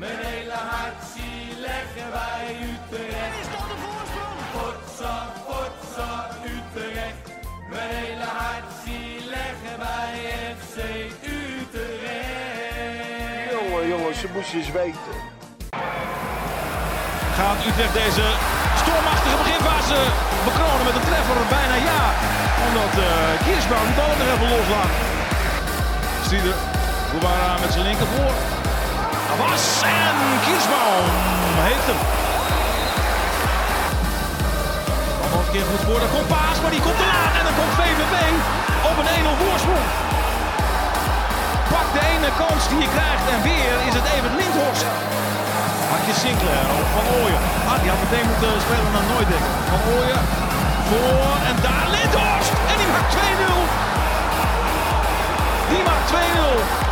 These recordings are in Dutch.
Mijn hele hart zie leggen wij Utrecht. Is dat de voorsprong? Potsa, potsa, Utrecht. Mijn hele hart zie leggen wij FC Utrecht. Jongen, jongens, ze moesten eens weten. Gaat Utrecht deze stormachtige beginfase bekronen met een treffer? Bijna ja. Omdat uh, Kiersbouw die bal er even loslaat. Stuurde Boubara met zijn linkervoor. Was en Kiersbaum heeft hem. Dan nog een keer goed voor. Dan komt Paas, maar die komt te laat. En dan komt VVV op een 1-0 voorsprong. Pak de ene kans die je krijgt en weer is het even Lindhorst. Hartje Sinclair op Van Ooyen. Ah, die had meteen moeten spelen naar Nooit Van Ooyen voor en daar Lindhorst. En die maakt 2-0. Die maakt 2-0.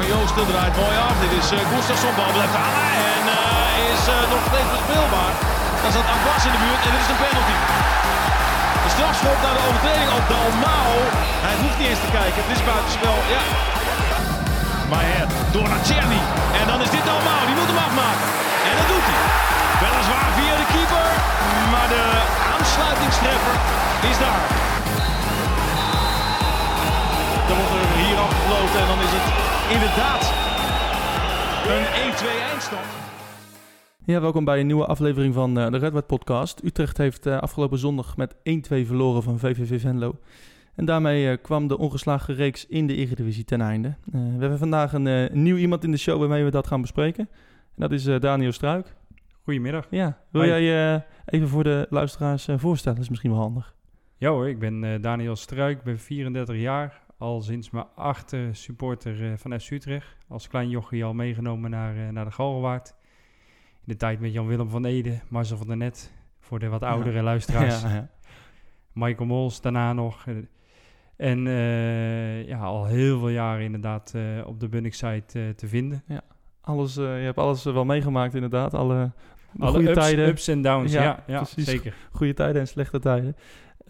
Van Joosten draait mooi af. Dit is uh, Gustafsson. Bal blijft hangen en uh, is uh, nog steeds bespeelbaar. Dan staat Abbas in de buurt en dit is een penalty. De strafschop naar de overtreding op Dalmau. Hij hoeft niet eens te kijken. Het is buitenspel. Ja. Maar door naar Czerny. En dan is dit Dalmau. Die moet hem afmaken. En dat doet hij. Weliswaar via de keeper. Maar de aansluitingstreffer is daar. Afgefloten en dan is het inderdaad een 1-2 eindstand. Ja, welkom bij een nieuwe aflevering van uh, de Redwood Podcast. Utrecht heeft uh, afgelopen zondag met 1-2 verloren van VVV Venlo. En daarmee uh, kwam de ongeslagen reeks in de Eredivisie ten einde. we hebben vandaag een nieuw iemand in de show waarmee we dat gaan bespreken. En dat is Daniel Struik. Goedemiddag. Ja, wil Hoi. jij even voor de luisteraars voorstellen? Dat is misschien wel handig. Ja hoor, ik ben Daniel Struik, ben 34 jaar, al sinds mijn achte supporter uh, van FC Utrecht. Als klein jochie al meegenomen naar, uh, naar de Galgenwaard. In de tijd met Jan-Willem van Ede, Marcel van der Net. Voor de wat oudere ja. luisteraars. Ja, ja. Michael Mols daarna nog. En uh, ja, al heel veel jaren inderdaad op de Bunnik-site te vinden. Ja, alles, je hebt alles wel meegemaakt inderdaad. Alle, Alle goede ups, tijden. ups en downs, ja, ja, zeker. Goede tijden en slechte tijden.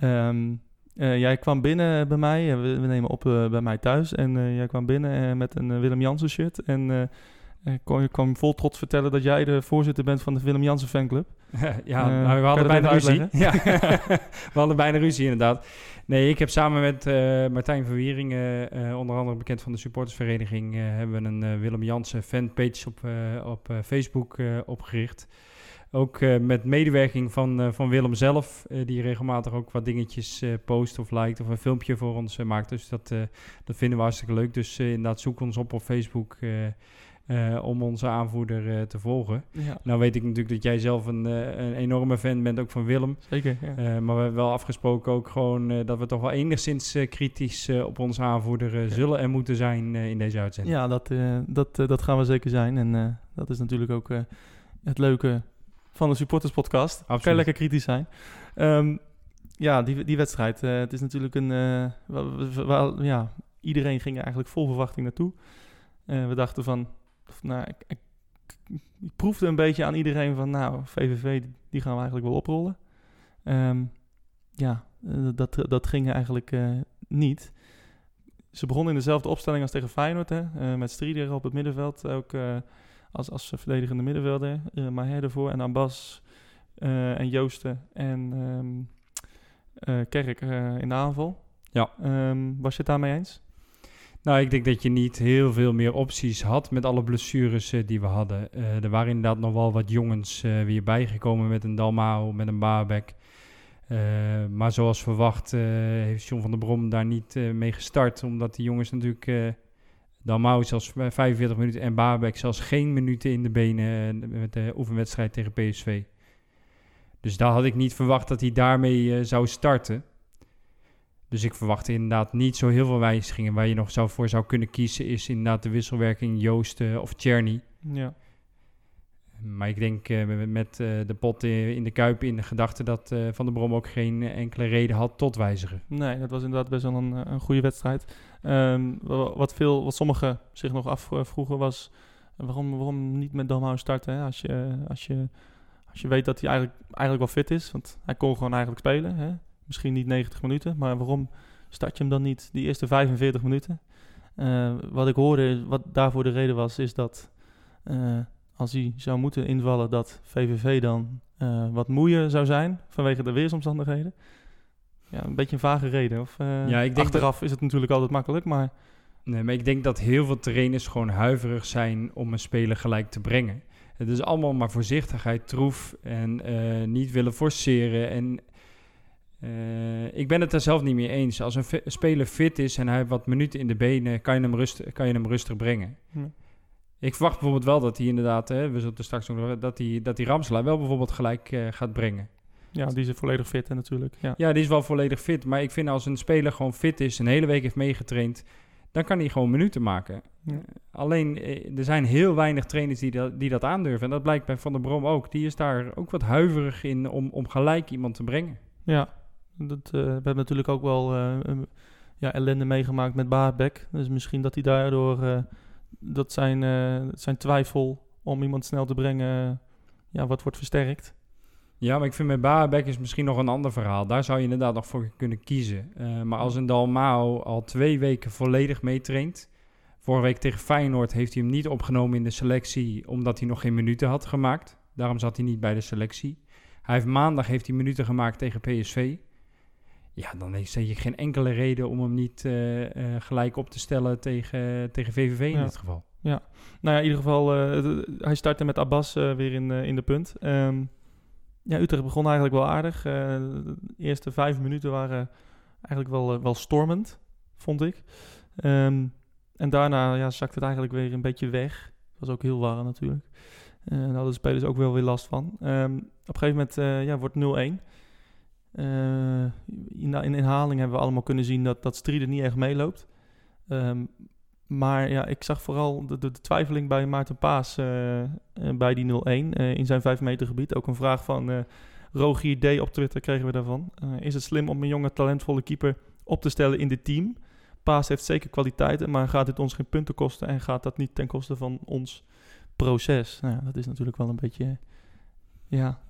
Um, uh, jij kwam binnen bij mij, we, we nemen op uh, bij mij thuis. En uh, jij kwam binnen met een Willem Jansen shirt. En kon, je kwam vol trots vertellen dat jij de voorzitter bent van de Willem Jansen fanclub. ja, nou, we hadden bijna ruzie. ja, we hadden bijna ruzie inderdaad. Nee, ik heb samen met Martijn van Wieringen, onder andere bekend van de supportersvereniging, hebben we een Willem Jansen fanpage op, op Facebook opgericht. Ook uh, met medewerking van, uh, van Willem zelf, uh, die regelmatig ook wat dingetjes post of liked of een filmpje voor ons maakt. Dus dat, dat vinden we hartstikke leuk. Dus inderdaad, zoek ons op op Facebook om onze aanvoerder te volgen. Ja. Nou weet ik natuurlijk dat jij zelf een, een enorme fan bent, ook van Willem. Zeker, ja. Maar we hebben wel afgesproken ook gewoon dat we toch wel enigszins kritisch op onze aanvoerder zullen en moeten zijn in deze uitzending. Ja, dat, dat, dat gaan we zeker zijn. En dat is natuurlijk ook het leuke van de supporterspodcast. Absoluut. Kan je lekker kritisch zijn. Um, ja, die, die wedstrijd. Uh, het is natuurlijk een... Uh, wel, ja, iedereen ging er eigenlijk vol verwachting naartoe. Uh, we dachten van... Nou, ik, ik, ik, proefde een beetje aan iedereen van... Nou, VVV, die gaan we eigenlijk wel oprollen. Um, ja, dat, dat ging eigenlijk niet. Ze begonnen in dezelfde opstelling als tegen Feyenoord. Hè? met Strieder op het middenveld. Ook als, als verdedigende middenvelder. Uh, Maher ervoor en Abbas uh, en Joosten en um, uh, Kerk in de aanval. Ja. Um, was je het daarmee eens? Nou, ik denk dat je niet heel veel meer opties had met alle blessures uh, die we hadden. Uh, er waren inderdaad nog wel wat jongens uh, weer bijgekomen met een Dalmau, met een Babek. maar zoals verwacht heeft John van der Brom daar niet mee gestart. Omdat die jongens natuurlijk dan Mouw zelfs 45 minuten en Babek zelfs geen minuten in de benen eh, met de oefenwedstrijd tegen PSV. Dus daar had ik niet verwacht dat hij daarmee uh, zou starten. Dus ik verwacht inderdaad niet zo heel veel wijzigingen. Waar je nog zou voor zou kunnen kiezen is inderdaad de wisselwerking Joost uh, of Czerny. Ja. Maar ik denk uh, met de pot in de kuip in de gedachte dat Van der Brom ook geen enkele reden had tot wijzigen. Nee, dat was inderdaad best wel een, een goede wedstrijd. Um, wat, veel, wat sommigen zich nog afvroegen was... waarom, waarom niet met Dalmau starten hè? Als, je, als, je, als je weet dat hij eigenlijk, eigenlijk wel fit is. Want hij kon gewoon eigenlijk spelen. Hè? Misschien niet 90 minuten, maar waarom start je hem dan niet die eerste 45 minuten? Uh, wat ik hoorde, wat daarvoor de reden was, is dat eh, als hij zou moeten invallen, dat VVV dan eh, wat moeier zou zijn vanwege de weersomstandigheden. Ja, een beetje een vage reden. Of, eh, Ja, ik denk achteraf is het natuurlijk altijd makkelijk, maar Nee, maar ik denk dat heel veel trainers gewoon huiverig zijn om een speler gelijk te brengen. Het is allemaal maar voorzichtigheid, troef en eh, niet willen forceren. En eh, ik ben het er zelf niet mee eens. Als een speler fit is en hij heeft wat minuten in de benen, kan je hem, rust, kan je hem rustig brengen. Ja. Ik verwacht bijvoorbeeld wel dat hij inderdaad, hè, we zullen het er straks nog dat hij, dat hij Ramselaar wel bijvoorbeeld gelijk gaat brengen. Ja, die is volledig fit natuurlijk. Ja. Ja, die is wel volledig fit. Maar ik vind als een speler gewoon fit is, een hele week heeft meegetraind, dan kan hij gewoon minuten maken. Ja. Eh, alleen, eh, er zijn heel weinig trainers die dat, die dat aandurven. En dat blijkt bij Van der Brom ook. Die is daar ook wat huiverig in om, om gelijk iemand te brengen. Ja, dat, eh, we hebben natuurlijk ook wel ja, ellende meegemaakt met Baarbek. Dus misschien dat hij daardoor dat zijn, zijn twijfel om iemand snel te brengen ja, wat wordt versterkt. Ja, maar ik vind met Baabek is misschien nog een ander verhaal. Daar zou je inderdaad nog voor kunnen kiezen. Eh, maar als een Dalmao al twee weken volledig meetraint... Vorige week tegen Feyenoord heeft hij hem niet opgenomen in de selectie... omdat hij nog geen minuten had gemaakt. Daarom zat hij niet bij de selectie. Hij heeft maandag heeft hij minuten gemaakt tegen PSV. Ja, dan heeft- je geen enkele reden om hem niet eh, eh, gelijk op te stellen tegen, tegen VVV in Ja. dit geval. Nou ja, in ieder geval, hij startte met Abbas weer in, in de punt. Ehm, ja, Utrecht begon eigenlijk wel aardig. Eh, de eerste vijf minuten waren eigenlijk wel, eh, wel stormend, vond ik. Ehm, en daarna ja, zakte het eigenlijk weer een beetje weg. Het was ook heel warm natuurlijk. Eh, daar hadden de spelers ook wel weer last van. Ehm, op een gegeven moment ja, wordt 0-1. Eh, in, in inhaling hebben we allemaal kunnen zien dat, dat Strieder niet echt meeloopt. Ehm, maar ja, ik zag vooral de, twijfeling bij Maarten Paas eh, eh, bij die 0-1 eh, in zijn 5 meter gebied. Ook een vraag van eh Rogier D. op Twitter kregen we daarvan. Is het slim om een jonge talentvolle keeper op te stellen in dit team? Paas heeft zeker kwaliteiten, maar gaat dit ons geen punten kosten en gaat dat niet ten koste van ons proces? Nou ja, dat is natuurlijk wel een beetje, ja,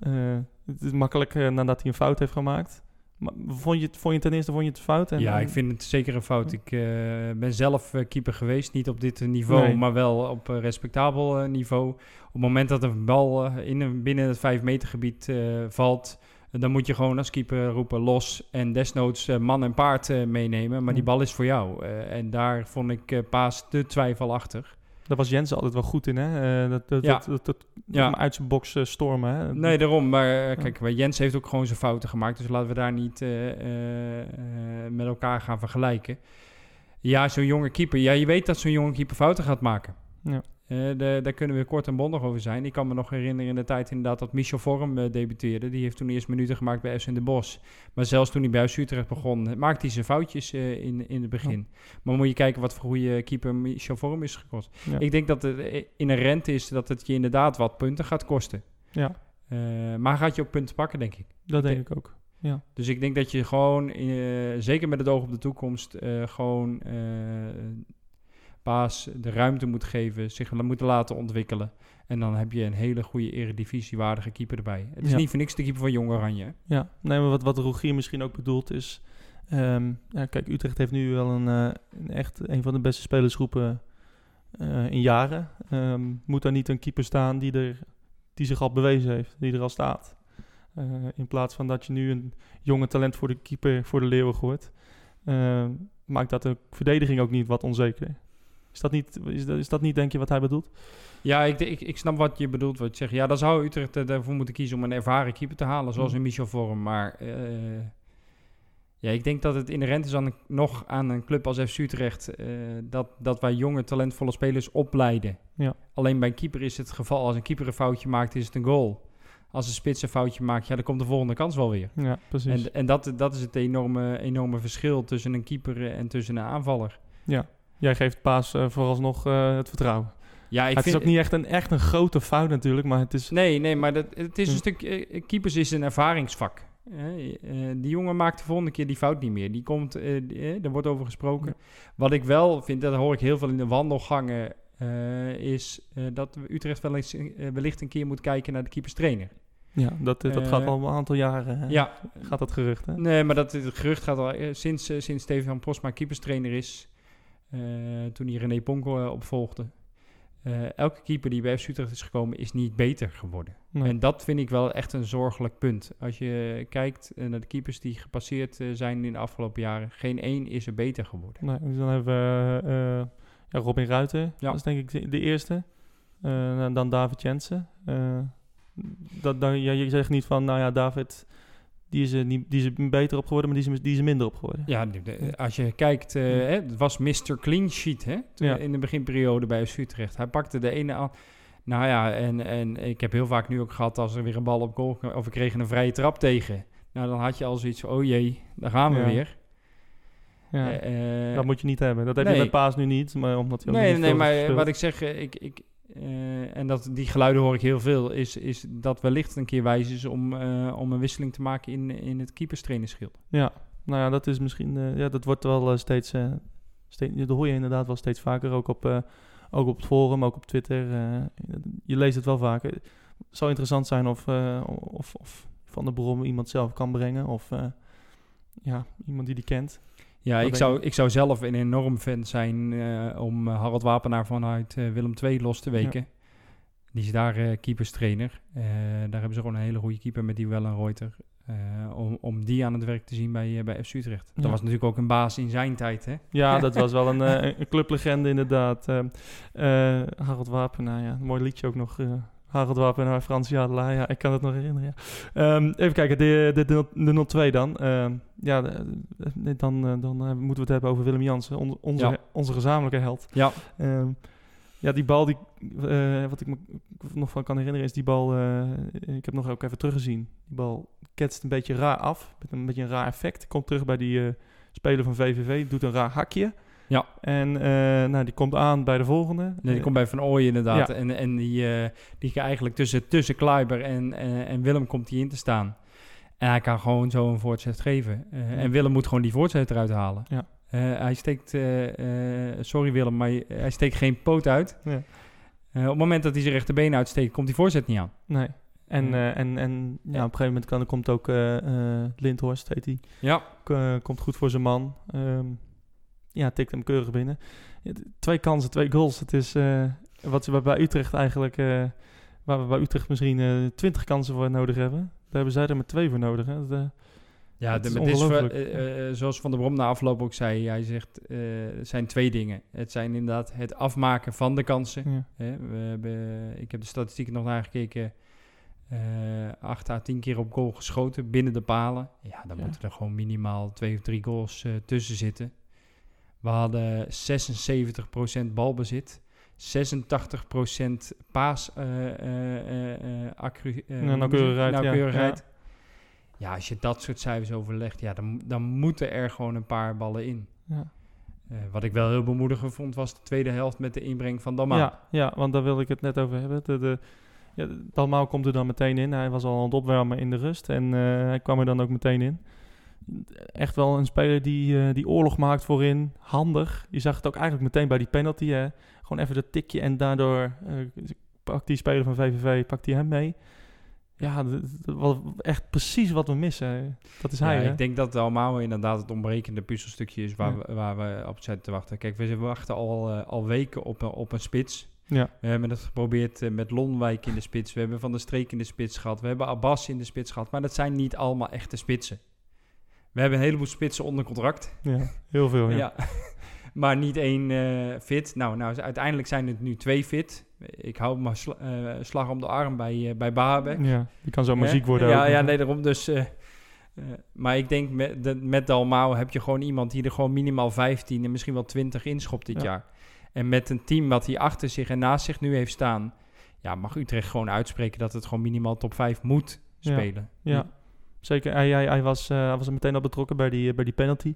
het is makkelijk nadat hij een fout heeft gemaakt. Maar vond je, het, vond je ten eerste vond je het fout? En, ja, en- ik vind het zeker een fout. Ik eh, ben zelf eh, keeper geweest, niet op dit eh, niveau, Nee. maar wel op respectabel niveau. Op het moment dat een bal in een, binnen het 5 meter gebied valt, dan moet je gewoon als keeper roepen los en desnoods man en paard meenemen. Maar die bal is voor jou. En daar vond ik Paas te twijfelachtig. Daar was Jensen altijd wel goed in, hè? Eh, dat, dat, Ja. dat, dat, dat- Ja. uit zijn box eh, stormen, hè? Nee, daarom. Maar eh, kijk, maar Jens heeft ook gewoon zijn fouten gemaakt. Dus laten we daar niet met elkaar gaan vergelijken. Ja, zo'n jonge keeper. Ja, je weet dat zo'n jonge keeper fouten gaat maken. Ja. Eh, de- daar kunnen we kort en bondig over zijn. Ik kan me nog herinneren in de tijd inderdaad dat Michel Vorm eh, debuteerde. Die heeft toen eerst minuten gemaakt bij FC in de Bos. Maar zelfs toen hij bij Utrecht begon, maakte hij zijn foutjes eh, in, in het begin. Maar moet je kijken wat voor goede keeper Michel Vorm is gekost. Ja. Ik denk dat het eh, inherent is dat het je inderdaad wat punten gaat kosten. ja, Eh, maar gaat je ook punten pakken, denk ik. dat denk ik ook. Ja, Dus ik denk dat je gewoon, eh, zeker met het oog op de toekomst, eh, gewoon eh Paas de ruimte moet geven, zich moeten laten ontwikkelen. En dan heb je een hele goede eredivisiewaardige keeper erbij. Het is Ja. niet voor niks de keeper van Jong Oranje. ja. Nee, maar wat, wat Rogier misschien ook bedoelt is... ehm, ja, kijk, Utrecht heeft nu wel een, eh, een echt een van de beste spelersgroepen eh, in jaren. Ehm, moet daar niet een keeper staan die, er, die zich al bewezen heeft, die er al staat. Eh, in plaats van dat je nu een jonge talent voor de keeper voor de leeuwen gooit... ehm, maakt dat de verdediging ook niet wat onzeker. Is dat niet, is dat, is dat niet denk je, wat hij bedoelt? Ja, ik, ik, ik snap wat je bedoelt. Wat je zegt. Ja, dan zou Utrecht ervoor moeten kiezen om een ervaren keeper te halen, zoals Mm. in Michel Vorm. Maar eh, ja, ik denk dat het inherent is aan een, nog aan een club als FC Utrecht eh, dat, dat wij jonge, talentvolle spelers opleiden. Ja. Alleen bij een keeper is het geval, als een keeper een foutje maakt, is het een goal. Als een spits een foutje maakt, ja, dan komt de volgende kans wel weer. Ja, precies. En, en dat, dat is het enorme, enorme verschil tussen een keeper en tussen een aanvaller. Jij geeft Paas eh, vooralsnog eh, het vertrouwen. Ja, ik het vind, is ook niet echt een, echt een grote fout natuurlijk, maar het is... Nee, nee, maar dat, het is een stuk. eh, Keepers is een ervaringsvak. Die jongen maakt de volgende keer die fout niet meer. Die komt, er wordt over gesproken. Wat ik wel vind, dat hoor ik heel veel in de wandelgangen, is dat Utrecht wel eens, wellicht een keer moet kijken naar de keeperstrainer. Ja, dat, dat gaat al een aantal jaren, Ja, gaat dat gerucht, hè? nee, maar dat het gerucht gaat al sinds, sinds Stefan Posma keeperstrainer is, toen hij René Ponko eh, opvolgde. eh, elke keeper die bij FC Utrecht is gekomen is niet beter geworden. Nee. En dat vind ik wel echt een zorgelijk punt. Als je kijkt eh, naar de keepers die gepasseerd eh, zijn in de afgelopen jaren, geen één is er beter geworden. Nee, dus dan hebben we eh, ja, Robin Ruiter. Ja. Dat is denk ik de, de eerste. Eh, en dan David Jensen. Eh, dat, dan, ja, je zegt niet van, nou ja, David, die is, niet, die is er beter op geworden, maar die is, die is er minder op geworden. Ja, de- als je kijkt, eh, hè, het was Mr. Clean Sheet hè, Ja. in de beginperiode bij Utrecht. Hij pakte de ene aan. Nou ja, en, en ik heb heel vaak nu ook gehad als er weer een bal op goal of we kregen een vrije trap tegen. Nou, dan had je al zoiets van, oh jee, daar gaan we Ja. weer. Ja. Eh, eh, dat moet je niet hebben. Dat heb nee. je bij Paas nu niet, maar omdat hij ook nee, niet nee, veel maar eh, wat ik zeg, eh, ik, ik, eh, en dat, die geluiden hoor ik heel veel, is, is dat wellicht een keer wijs is om, eh, om een wisseling te maken in, in het keeperstrainerschild. Ja, nou ja, dat is misschien... eh, ja, dat wordt wel steeds, steeds... Dat hoor je inderdaad wel steeds vaker, ook op, ook op het forum, ook op Twitter. je leest het wel vaker. Het zou interessant zijn of, of, of Van der Brom iemand zelf kan brengen. Of ja, iemand die die kent. Ja, ik zou, ik zou zelf een enorm fan zijn eh, om eh, Harald Wapenaar vanuit eh, Willem II los te weken. Die is daar eh keeperstrainer. Daar hebben ze gewoon een hele goede keeper met die Wellenreuter. eh om, om die aan het werk te zien bij, bij FC Utrecht. Dat was natuurlijk ook een baas in zijn tijd, hè? Ja, dat was wel een, een clublegende inderdaad. Harold Wapenaar, ja. Een mooi liedje ook nog. Harold Wapenaar, Frans Jadelaar. Ja, ik kan het nog herinneren, ja. Ehm, even kijken, de, de, de, de 0-2 dan. Ehm, ja, de- dan, eh, dan eh, moeten we het hebben over Willem Jansen. on- onze, Ja. onze gezamenlijke held. Ja, Ehm, ja, die bal, die, eh, wat ik me nog van kan herinneren, is die bal... ik heb nog ook even teruggezien. Die bal ketst een beetje raar af. Met een beetje een raar effect. Komt terug bij die speler van VVV. Doet een raar hakje. Ja. En eh, nou, die komt aan bij de volgende. nee, die komt bij Van Ooyen inderdaad. Ja. En, en die, eh die gaat eigenlijk tussen, tussen Kleiber en, eh, en Willem komt hij in te staan. En hij kan gewoon zo een voorzet geven. Eh, Ja. En Willem moet gewoon die voorzet eruit halen. Ja. Hij steekt, sorry Willem, maar hij steekt geen poot uit. Ja. Op het moment dat hij zijn rechterbeen uitsteekt, komt die voorzet niet aan. Nee. En, en, en ja, op een gegeven moment kan, komt ook eh, Lindhorst, heet hij. Ja, komt goed voor zijn man. Ehm, ja, tikt hem keurig binnen. Twee kansen, twee goals. Het is eh, wat we bij Utrecht eigenlijk... eh, waar we bij Utrecht misschien eh, twintig kansen voor nodig hebben. Daar hebben zij er maar twee voor nodig. Hè. Dat, ja Het de, is zoals Van der Brom na afloop ook zei. Hij zegt, het zijn twee dingen. Het zijn inderdaad het afmaken van de kansen. ja. Hè, we hebben, ik heb de statistieken nog nagekeken. 8 à 10 keer op goal geschoten binnen de palen. Ja, dan Ja. moeten er gewoon minimaal twee of drie goals tussen zitten. We hadden 76% balbezit. 86% paas accru- eh, Ja, nauwkeurigheid, ja. nauwkeurigheid. Ja. als je dat soort cijfers overlegt, ja, dan, dan moeten er gewoon een paar ballen in. Ja. Wat ik wel heel bemoedigend vond, was de tweede helft met de inbreng van Damma. Ja, ja, want daar wilde ik het net over hebben. De, de, ja, Dalmau komt er dan meteen in. Hij was al aan het opwarmen in de rust. En hij kwam er dan ook meteen in. Echt wel een speler die, eh, die oorlog maakt voorin. Handig. Je zag het ook eigenlijk meteen bij die penalty. Hè. Gewoon even dat tikje en daardoor eh, pakt die speler van VVV pakt die hem mee. Ja, echt precies wat we missen. Dat is hij, hè? ik denk dat Almao inderdaad het ontbrekende puzzelstukje is waar, Ja. we, waar we op zitten te wachten. Kijk, we wachten al, eh, al weken op, een- op een spits. Ja, We hebben het geprobeerd met Lonwijk in de spits. We hebben Van der Streek in de spits gehad. We hebben Abbas in de spits gehad. Maar dat zijn niet allemaal echte spitsen. We hebben een heleboel spitsen onder contract. ja, heel veel, ja. Ja. maar niet één eh, fit. Nou, nou, uiteindelijk zijn het nu twee fit. Ik hou maar eh, slag om de arm bij, eh bij Baabek. Ja, die kan zo maar Hè? ziek worden Ja, ook ja nee, daarom dus... maar ik denk met, de, met Dalmau heb je gewoon iemand die er gewoon minimaal 15 en misschien wel 20 inschopt dit Ja. jaar. En met een team wat hij achter zich en naast zich nu heeft staan, ja, mag Utrecht gewoon uitspreken dat het gewoon minimaal top 5 moet Ja. spelen. Ja, zeker. Hij, hij, was, eh, hij was er meteen al betrokken bij die, bij die penalty.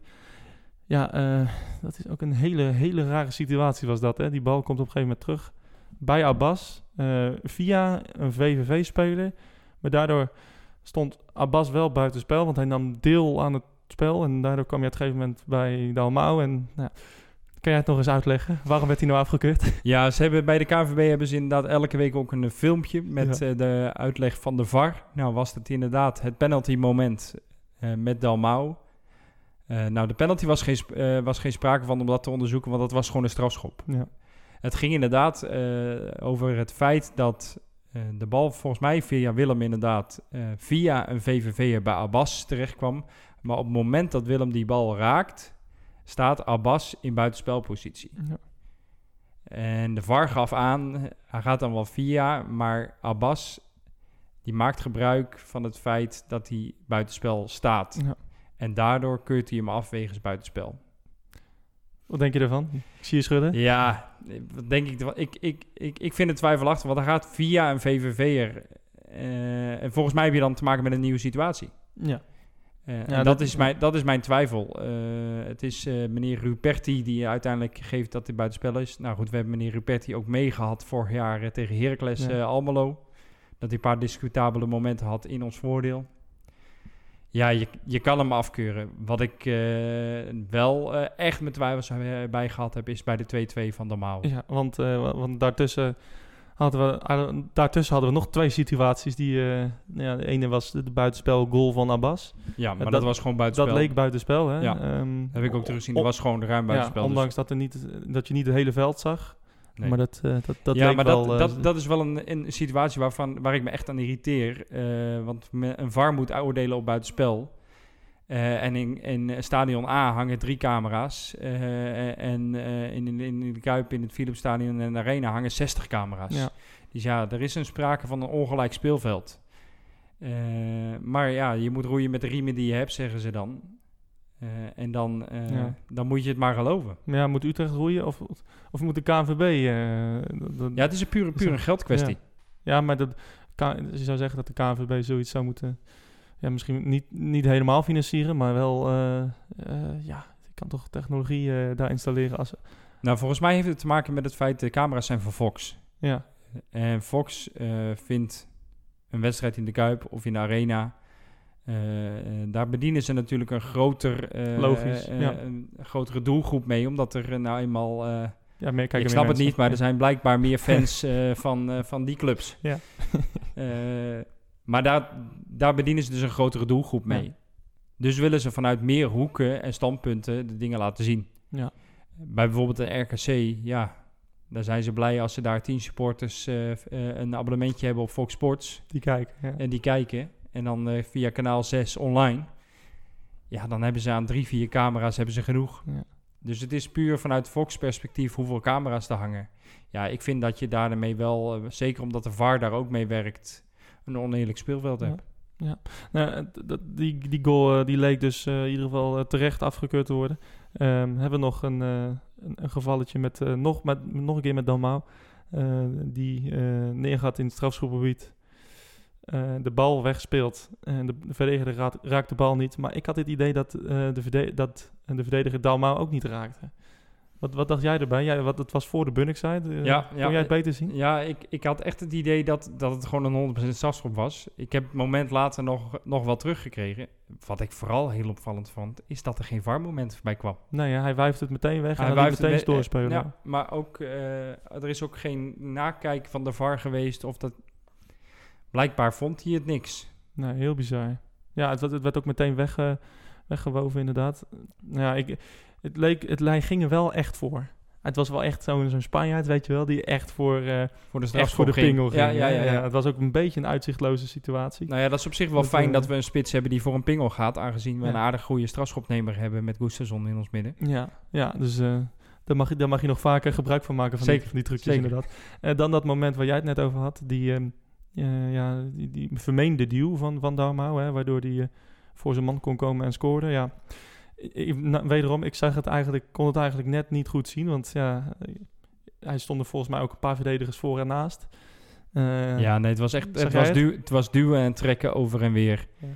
Ja, eh, dat is ook een hele, hele rare situatie was dat. Hè? Die bal komt op een gegeven moment terug bij Abbas eh, via een VVV-speler. Maar daardoor stond Abbas wel buitenspel, want hij nam deel aan het spel. En daardoor kwam je op een gegeven moment bij Dalmau. En nou, kan jij het nog eens uitleggen? Waarom werd hij nou afgekeurd? Ja, ze hebben bij de KVB hebben ze inderdaad elke week ook een filmpje met Ja. eh, de uitleg van de VAR. Nou was het inderdaad het penalty moment eh, met Dalmau. Eh, nou, de penalty was geen, was geen sprake van om dat te onderzoeken, want dat was gewoon een strafschop. ja. het ging inderdaad over het feit dat de bal volgens mij via Willem inderdaad via een VVV'er bij Abbas terechtkwam. Maar op het moment dat Willem die bal raakt, staat Abbas in buitenspelpositie. Ja. En de VAR gaf aan, hij gaat dan wel via, maar Abbas die maakt gebruik van het feit dat hij buitenspel staat. Ja. En daardoor keurt hij hem af wegens buitenspel. Wat denk je ervan? Ik zie je schudden. Ja, wat denk ik, ik, ik, ik, ik vind het twijfelachtig, want hij gaat via een VVV'er. eh en volgens mij heb je dan te maken met een nieuwe situatie. Ja. En dat- dat, is mijn, dat is mijn twijfel. Eh, het is eh, meneer Ruperti die uiteindelijk geeft dat hij buitenspel is. Nou goed, we hebben meneer Ruperti ook meegehad vorig jaar eh, tegen Heracles Ja. Almelo. Dat hij een paar discutabele momenten had in ons voordeel. Ja, je, je kan hem afkeuren. Wat ik wel echt met twijfels bij gehad heb, is bij de 2-2 van Dalmau. Ja, want, wa- want daartussen, hadden we, daartussen hadden we nog twee situaties. Die, eh, nou ja, de ene was de, buitenspel goal van Abbas. Ja, maar dat- dat, was gewoon buitenspel. Dat leek buitenspel, hè? Ja. Ehm, heb ik ook teruggezien. Dat was gewoon ruim ja, buitenspel. dus- ondanks dat, er niet, dat je niet het hele veld zag. nee. Maar dat, eh, dat, dat ja, maar wel... dat, eh, dat, dat is wel een, een situatie waarvan, waar ik me echt aan irriteer. eh, want me- een VAR moet oordelen op buitenspel. Eh, en in, in eh, stadion A hangen drie camera's. eh, en in, in, in de Kuip, in het Philipsstadion en de Arena hangen 60 camera's. ja. Dus ja, er is een sprake van een ongelijk speelveld. Maar ja, je moet roeien met de riemen die je hebt, zeggen ze dan. En dan, Ja. dan moet je het maar geloven. Ja, moet Utrecht roeien of, of moet de KNVB... dat- Ja, het is een pure, pure geldkwestie. Ja, maar dat, je zou zeggen dat de KNVB zoiets zou moeten... Ja, misschien niet, niet helemaal financieren, maar wel... eh, eh, ja, je kan toch technologie eh, daar installeren als... Nou, volgens mij heeft het te maken met het feit... de camera's zijn van Fox. Ja, En Fox vindt een wedstrijd in de Kuip of in de Arena... daar bedienen ze natuurlijk een groter, Logisch, ja. een grotere doelgroep mee, omdat er nou eenmaal, ja meer, kijken ik snap het niet, maar er zijn blijkbaar meer fans van, van die clubs. Ja. Maar daar, daar bedienen ze dus een grotere doelgroep mee. Ja. Dus willen ze vanuit meer hoeken en standpunten de dingen laten zien. Ja. Bij bijvoorbeeld de RKC, ja, daar zijn ze blij als ze daar tien supporters eh, eh, een abonnementje hebben op Fox Sports Die kijken, ja. en die kijken. En dan eh, via kanaal 6 online. Ja, dan hebben ze aan drie, vier camera's hebben ze genoeg. Ja. Dus het is puur vanuit Fox perspectief hoeveel camera's er hangen. Ja, ik vind dat je daarmee wel, zeker omdat de VAR daar ook mee werkt, een oneerlijk speelveld Ja. hebt. Nou, d- dat- die, die goal eh, die leek dus eh, in ieder geval eh, terecht afgekeurd te worden. Ehm, hebben we nog een, een, een gevalletje met, nog, met nog een keer met Dalmau. die neergaat in het strafschopgebied. de bal wegspeelt. En de, de verdediger raakt, de bal niet. Maar ik had het idee dat, de, verde dat de verdediger Dalmau ook niet raakte. Wat, wat dacht jij erbij? Jij, wat, het was voor de Bunnik-side. Eh, Ja, kon ja, jij het beter zien? Ja, ik, ik had echt het idee dat, dat het gewoon een 100% strafschop was. Ik heb het moment later nog, nog wel teruggekregen. Wat ik vooral heel opvallend vond, is dat er geen VAR-moment bij kwam. Nee, ja, hij wuift het meteen weg en hij, wuift liet meteen het doorspelen. Ja, maar ook, eh, er is ook geen nakijk van de VAR geweest of dat... Blijkbaar vond hij het niks. Nee, heel bizar. Ja, het, werd- het werd ook meteen weg, eh, weggewoven inderdaad. Nou Ja, ik, het, leek, het lijn ging er wel echt voor. Het was wel echt zo'n zo'n Spanjaard, weet je wel, die echt voor, eh, Voor de echt voor de ging. pingel ging. Ja, ja, ja, ja. Het was ook een beetje een uitzichtloze situatie. Nou ja, dat is op zich wel Dat, fijn eh, dat we een spits hebben die voor een pingel gaat. Aangezien we een aardig goede strafschopnemer hebben met Gustafsson in ons midden. Ja, ja dus eh, daar, mag je, daar mag je nog vaker gebruik van maken van, Zeker, die, van die trucjes zeker. inderdaad. En dan dat moment waar jij het net over had, die, ehm, eh, ja, die, die vermeende duw van, van Dalmau, hè, waardoor hij eh, voor zijn man kon komen en scoorde. Ja, ik, nou, wederom, ik zag het eigenlijk, kon het eigenlijk net niet goed zien, want ja, hij stond er volgens mij ook een paar verdedigers voor en naast. Eh, Ja, nee, het was echt het was, duw, het was duwen en trekken over en weer. Ja.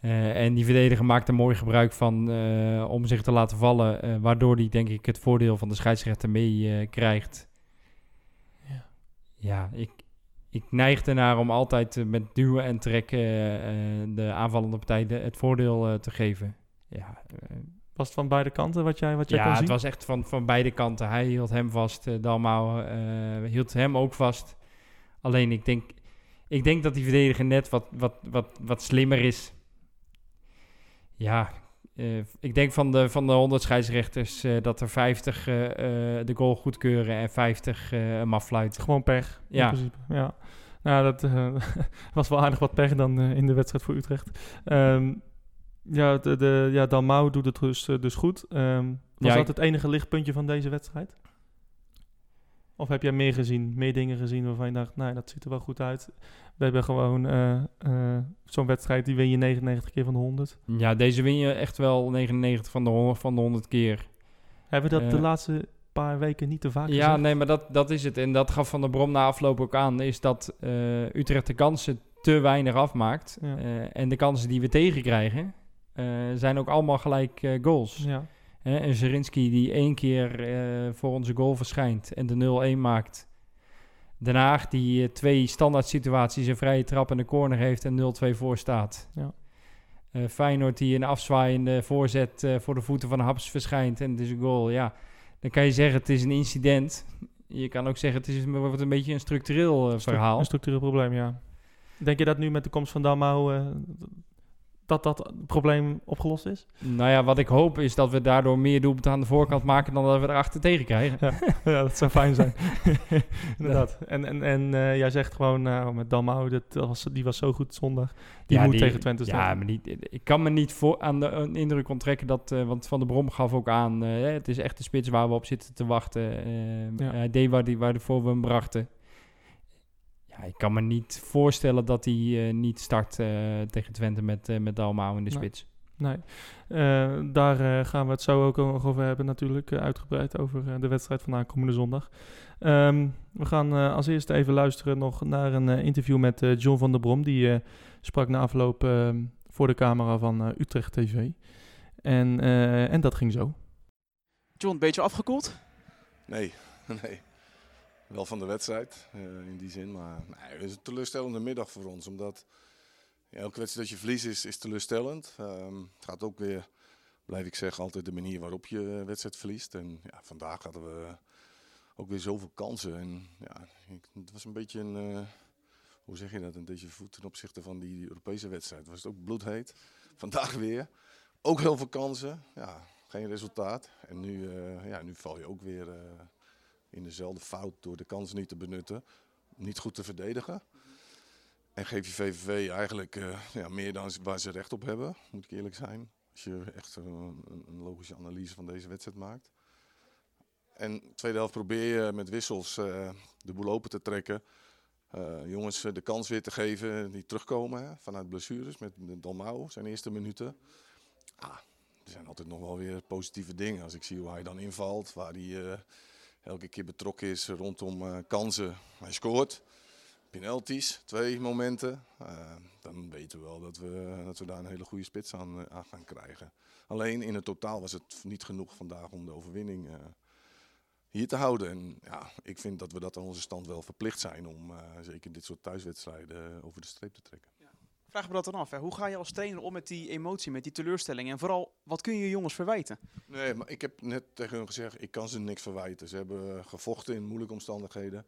Eh, en die verdediger maakte mooi gebruik van eh, om zich te laten vallen, waardoor hij denk ik het voordeel van de scheidsrechter mee krijgt. Ja. Ja, ik, ik neig ernaar om altijd met duwen en trekken de aanvallende partij de- het voordeel te geven. Ja, eh, Was het van beide kanten wat jij, wat jij ja kon het zien? was echt van, van beide kanten. Hij hield hem vast, eh Dalmau eh, hield hem ook vast. Alleen ik denk, ik denk dat die verdediger net wat, wat, wat, wat slimmer is. Ja, ik denk van de, van de 100 scheidsrechters dat er 50 eh, eh, de goal goedkeuren en 50 eh hem affluiten. Gewoon pech, in Ja. principe. Ja. Nou, dat was wel aardig wat pech dan in de wedstrijd voor Utrecht. Ehm, ja, de, de, ja, Dalmau doet het dus, eh, dus goed. Ehm, was Ja, dat het enige lichtpuntje van deze wedstrijd? Of heb jij meer gezien, meer dingen gezien waarvan je dacht, nou, dat ziet er wel goed uit. We hebben gewoon eh, eh, zo'n wedstrijd, die win je 99 keer van de 100. Ja, deze win je echt wel 99 van de 100, van de 100 keer. Hebben we dat de laatste paar weken niet te vaak Ja, gezien? nee, maar dat, dat is het. En dat gaf Van der Brom na afloop ook aan. Is dat Utrecht de kansen te weinig afmaakt. Ja. En de kansen die we tegenkrijgen, zijn ook allemaal gelijk eh, goals. Ja. En Zerinski die één keer eh, voor onze goal verschijnt en de 0-1 maakt. Den Haag die eh, twee standaard situaties, een vrije trap en een corner heeft en 0-2 voor staat. Ja. Eh, Feyenoord die een afzwaaiende voorzet eh, voor de voeten van Haps verschijnt en het is een goal. Ja, dan kan je zeggen het is een incident. Je kan ook zeggen het is een, wordt een beetje een structureel eh, Stru- verhaal. Een structureel probleem, ja. Denk je dat nu met de komst van Dalmau eh, dat dat probleem opgelost is? Nou ja, wat ik hoop is dat we daardoor meer doelpunten aan de voorkant maken dan dat we erachter tegen krijgen. ja, dat zou fijn zijn. Inderdaad. En, en, en eh, jij zegt gewoon nou, met Dalmau, dat was, die was zo goed zondag. Die Ja, moet tegen Twente staan. Ja, maar niet, ik kan me niet voor aan de een indruk onttrekken dat, eh, want Van der Brom gaf ook aan, eh, het is echt de spits waar we op zitten te wachten. Hij deed waar die, waarvoor we hem brachten. Ja, ik kan me niet voorstellen dat hij eh, niet start eh, tegen Twente met, eh met Dalmau in de Nee. spits. Nee, Eh, daar gaan we het zo ook nog over hebben natuurlijk, uitgebreid over eh, de wedstrijd van aankomende zondag. Ehm, we gaan eh, als eerste even luisteren nog naar een eh, interview met eh, John van der Brom. Die eh, sprak na afloop ehm, voor de camera van eh, Utrecht TV. En, eh, en dat ging zo. John, een beetje afgekoeld? Nee, nee. Wel van de wedstrijd eh, in die zin. Maar het is een teleurstellende middag voor ons. Omdat ja, elke wedstrijd dat je verliest is, is teleurstellend. Ehm, het gaat ook weer, blijf ik zeggen, altijd de manier waarop je eh, wedstrijd verliest. En ja, vandaag hadden we ook weer zoveel kansen. En ja, ik- het was een beetje een, eh, hoe zeg je dat, een beetje voet ten opzichte van die Europese wedstrijd. Was het ook bloedheet. Vandaag weer. Ook heel veel kansen. Ja, geen resultaat. En nu, ja, nu val je ook weer in dezelfde fout door de kans niet te benutten. Niet goed te verdedigen. En geef je VVV eigenlijk eh, ja, meer dan waar ze recht op hebben, moet ik eerlijk zijn. Als je echt een, een- logische analyse van deze wedstrijd maakt. En tweede helft probeer je met wissels eh, de boel open te trekken. Eh, jongens de kans weer te geven die terugkomen hè, vanuit blessures met Dalmau, zijn eerste minuten. Ah, er zijn altijd nog wel weer positieve dingen. Als ik zie hoe hij dan invalt, waar hij elke keer betrokken is rondom eh, kansen. Hij scoort. Penalties, twee momenten. Eh, dan weten we wel dat we, dat we daar een hele goede spits aan, eh, aan gaan krijgen. Alleen in het totaal was het niet genoeg vandaag om de overwinning hier te houden. En ja, ik vind dat we dat aan onze stand wel verplicht zijn om zeker dit soort thuiswedstrijden over de streep te trekken. Vraag me dat dan af. Hoe ga je als trainer om met die emotie, met die teleurstelling? En vooral, wat kun je jongens verwijten? Nee, maar ik heb net tegen hun gezegd, ik kan ze niks verwijten. Ze hebben gevochten in moeilijke omstandigheden.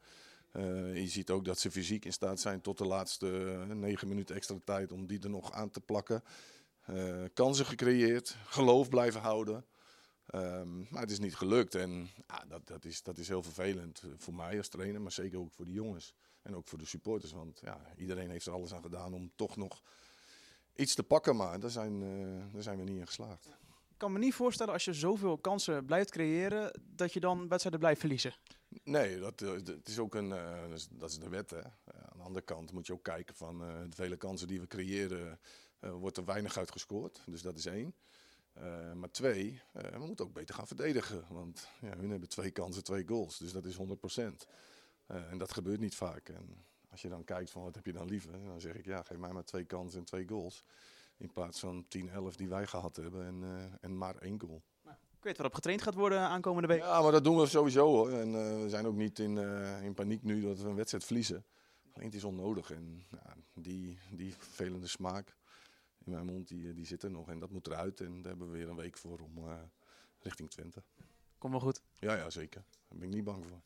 Eh, je ziet ook dat ze fysiek in staat zijn tot de laatste eh, negen minuten extra tijd om die er nog aan te plakken. Eh, kansen gecreëerd, geloof blijven houden. Ehm, maar het is niet gelukt en ja, dat, dat, is, dat is heel vervelend eh, voor mij als trainer, maar zeker ook voor de jongens. En ook voor de supporters, want ja, iedereen heeft er alles aan gedaan om toch nog iets te pakken, maar daar zijn, eh, daar zijn we niet in geslaagd. Ik kan me niet voorstellen als je zoveel kansen blijft creëren, dat je dan wedstrijden blijft verliezen. Nee, dat, eh, is ook een, eh, dat is- de wet. Hè. Aan de andere kant moet je ook kijken van de vele kansen die we creëren, wordt er weinig uit gescoord. Dus dat is één. Maar twee, we moeten ook beter gaan verdedigen. Want ja, hun hebben twee kansen, twee goals. Dus dat is 100%. Eh, en dat gebeurt niet vaak. En als je dan kijkt van wat heb je dan liever, dan zeg ik ja, geef mij maar twee kansen en twee goals. In plaats van 10, 11 die wij gehad hebben en, eh, en maar één goal. Ik weet waarop getraind gaat worden aankomende week. Ja, maar dat doen we sowieso hoor. En eh, we zijn ook niet in, in paniek nu dat we een wedstrijd verliezen. Alleen het is onnodig. En ja, die, die vervelende smaak in mijn mond, die, die zit er nog. En dat moet eruit. En daar hebben we weer een week voor om richting Twente. Kom wel goed. Ja, ja, zeker. Daar ben ik niet bang voor.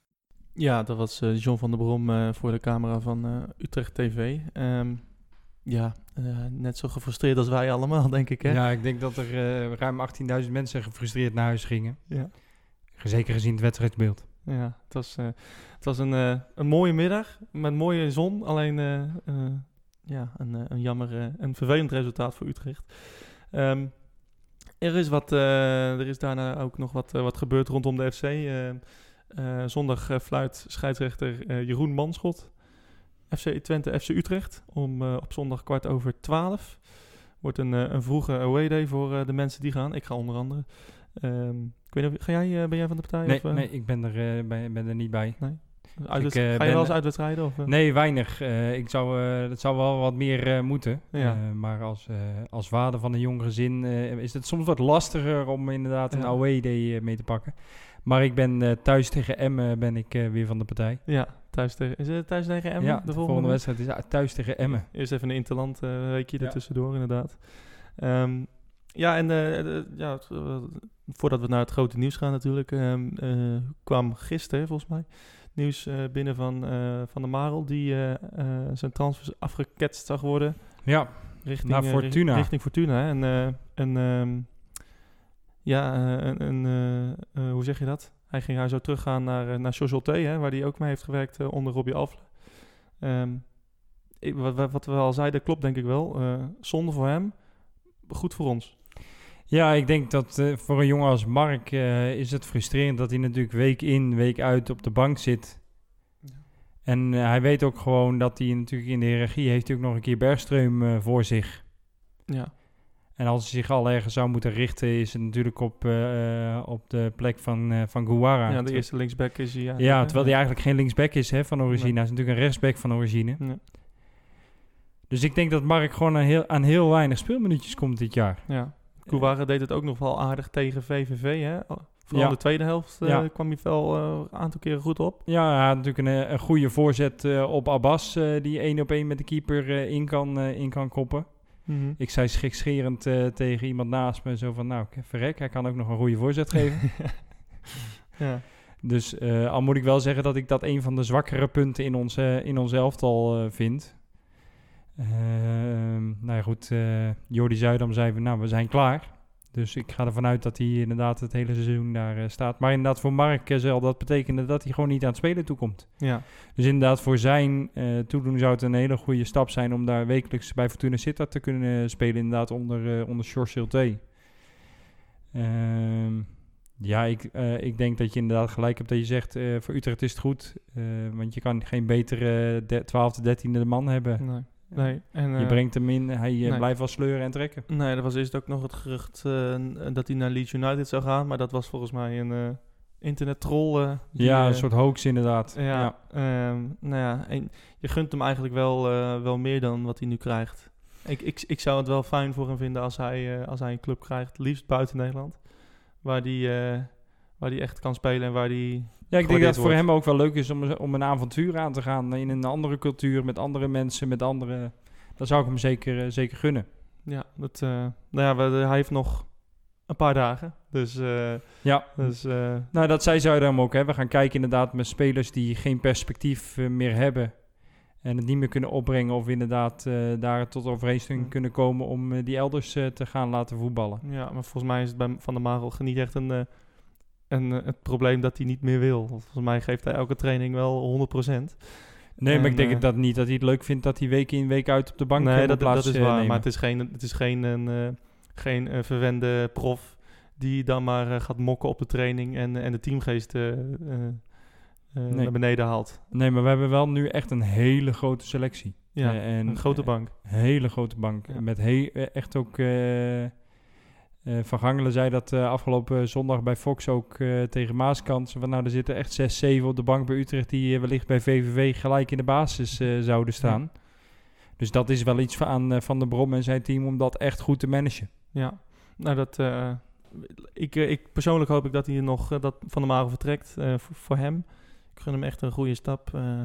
Ja, dat was eh, John van der Brom eh, voor de camera van eh, Utrecht TV. Ehm, ja, net zo gefrustreerd als wij allemaal, denk ik. Hè? Ja, ik denk dat er ruim 18.000 mensen gefrustreerd naar huis gingen. Ja. Zeker gezien het wedstrijdbeeld. Ja, het was, het was een, een mooie middag met mooie zon. Alleen ja, een, een jammer, een vervelend resultaat voor Utrecht. Ehm, er, is wat, er is daarna ook nog wat, wat gebeurd rondom de FC. Eh, zondag eh, fluit scheidsrechter eh, Jeroen Manschot. FC Twente, FC Utrecht. Om, op zondag kwart over twaalf. Wordt een, een vroege away day voor de mensen die gaan. Ik ga onder andere. Ehm, ik weet niet, ga jij, ben jij van de partij? Nee, of, nee ik ben er, ben er niet bij. Uitwed- Ik, ga je wel eens uitwedstrijden? Of? Nee, weinig. Eh, ik zou, dat zou wel wat meer moeten. Ja. Maar als, als vader van een jong gezin is het soms wat lastiger om inderdaad een away day mee te pakken. Maar ik ben eh, thuis tegen Emmen ben ik eh, weer van de partij. Ja, thuis tegen, is het thuis tegen Emmen? ja, de volgende, wedstrijd is ah, thuis tegen Emmen. Eerst even een interland eh weekje Ja. ertussendoor, inderdaad. Ehm, ja, en eh, ja, eh, voordat we naar het grote nieuws gaan natuurlijk, ehm, eh, kwam gisteren volgens mij nieuws eh, binnen van, eh, van de Marel, die eh, eh, zijn transfers afgeketst zag worden Ja, richting, Naar eh, Fortuna. richt- richting Fortuna. En, eh, en ehm, ja, eh, een, een, eh, eh, hoe zeg je dat? Hij ging hij zo teruggaan naar, naar Chocholte, hè, waar hij ook mee heeft gewerkt onder Robbie Alfle. Ehm, ik- wat, wat- we al zeiden, klopt denk ik wel. Zonde voor hem, goed voor ons. Ja, ik denk dat voor een jongen als Mark is het frustrerend dat hij natuurlijk week in, week uit op de bank zit. En hij weet ook gewoon dat hij natuurlijk in de hiërarchie heeft ook nog een keer Bergstreum voor zich. Ja, En als hij zich al ergens zou moeten richten, is het natuurlijk op, eh, op de plek van, eh van Guara. ja de eerste linksback is hij. Ja, Ja, terwijl hij eigenlijk geen linksback is hè, van origine. Nee. Hij is natuurlijk een rechtsback van origine. Dus ik denk dat Mark gewoon aan heel, aan heel weinig speelminuutjes komt dit jaar. ja. Kouwara deed het ook nog wel aardig tegen VVV. Hè? Vooral Ja. de tweede helft eh, Ja. kwam hij wel eh, een aantal keren goed op. Ja, hij had natuurlijk een, eh, een goede voorzet eh, op Abbas, eh, die één op één met de keeper eh, in, kan, eh, in kan koppen. Mhm. Ik zei schikscherend eh, tegen iemand naast me zo van, nou, verrek, hij kan ook nog een goede voorzet geven. ja. dus eh, al moet ik wel zeggen dat ik dat een van de zwakkere punten in ons, eh, in ons elftal vind. Ehm, nou ja, goed, Jordi Zuidam zei, van, nou, we zijn klaar. Dus ik ga ervan uit dat hij inderdaad het hele seizoen daar eh, staat. Maar inderdaad, voor Mark eh, zal dat betekenen dat hij gewoon niet aan het spelen toekomt. ja. Dus inderdaad, voor zijn eh toedoen zou het een hele goede stap zijn om daar wekelijks bij Fortuna Sittard te kunnen spelen. Inderdaad, onder, uh, onder Sjors Schulte. Ehm, ja, ik, ik denk dat je inderdaad gelijk hebt dat je zegt, voor Utrecht is het goed. Want je kan geen betere de, 12e, 13e man hebben. Nee. Nee. En, je brengt hem in, hij nee. blijft wel sleuren en trekken. Nee, er was eerst ook nog het gerucht dat hij naar Leeds United zou gaan. Maar dat was volgens mij een internet-troll. Die, ja, een soort hoax inderdaad. Ja, ja. Um, nou ja, en je gunt hem eigenlijk wel, uh, wel meer dan wat hij nu krijgt. Ik, ik, ik zou het wel fijn voor hem vinden als hij, uh, als hij een club krijgt, liefst buiten Nederland. Waar die, uh, waar die echt kan spelen en waar die. Ja, ik denk dat het voor hem ook wel leuk is om, om een avontuur aan te gaan in een andere cultuur, met andere mensen, met andere. Dat zou ik hem zeker, zeker gunnen. Ja, dat, uh, nou ja, hij heeft nog een paar dagen. Dus, uh, ja. Dus, uh, nou, dat zei Zuidam ook. Hè. We gaan kijken inderdaad met spelers die geen perspectief meer hebben. En het niet meer kunnen opbrengen. Of inderdaad daar tot overeenstemming kunnen komen om die elders te gaan laten voetballen. Ja, maar volgens mij is het bij Van der Marel niet echt een, een, het probleem dat hij niet meer wil. Volgens mij geeft hij elke training wel 100%. Nee, en, maar ik denk uh, dat niet dat hij het leuk vindt dat hij week in week uit op de bank nee, dat, plaats dat is waar. Nemen. Maar het is geen, het is geen, een, uh, geen uh, verwende prof die dan maar gaat mokken op de training en, en de teamgeest nee. naar beneden haalt. Nee, maar we hebben wel nu echt een hele grote selectie. Ja, en, een grote bank. Een hele grote bank. Ja. Met he echt ook... Uh, Van Gangelen zei dat afgelopen zondag bij Fox ook tegen Maaskant. Van nou, er zitten echt 6, 7 op de bank bij Utrecht die wellicht bij VVV gelijk in de basis zouden staan. Ja. Dus dat is wel iets van, van de Brom en zijn team om dat echt goed te managen. Ja, nou dat ik, ik persoonlijk hoop ik dat hij nog dat van de Marel vertrekt uh, voor, voor, hem. Ik gun hem echt een goede stap. Uh,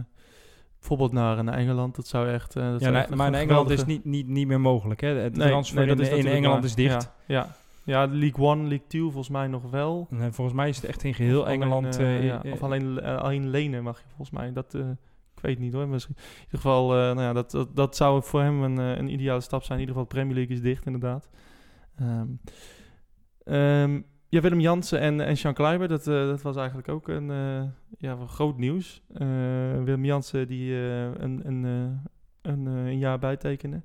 bijvoorbeeld naar, naar Engeland. Dat zou echt. dat ja, zou echt maar in Engeland is niet, niet, niet meer mogelijk. Hè? Het nee, transfer nee, in, in Engeland is dicht. Ja, ja. Ja, League One, League Two volgens mij nog wel. Nee, volgens mij is het echt in geheel of Engeland. Alleen, ja, of alleen, alleen lenen mag je volgens mij. Dat ik weet niet hoor. Misschien, in ieder geval, eh, nou ja, dat, dat, dat zou voor hem een, eh, een ideale stap zijn. In ieder geval, de Premier League is dicht inderdaad. Ehm, ehm, ja, Willem Jansen en, en Sean Kleiber, dat, eh, dat was eigenlijk ook een, eh, ja, groot nieuws. Eh, Willem Jansen die eh, een, een, eh, een, eh, een jaar bijtekende.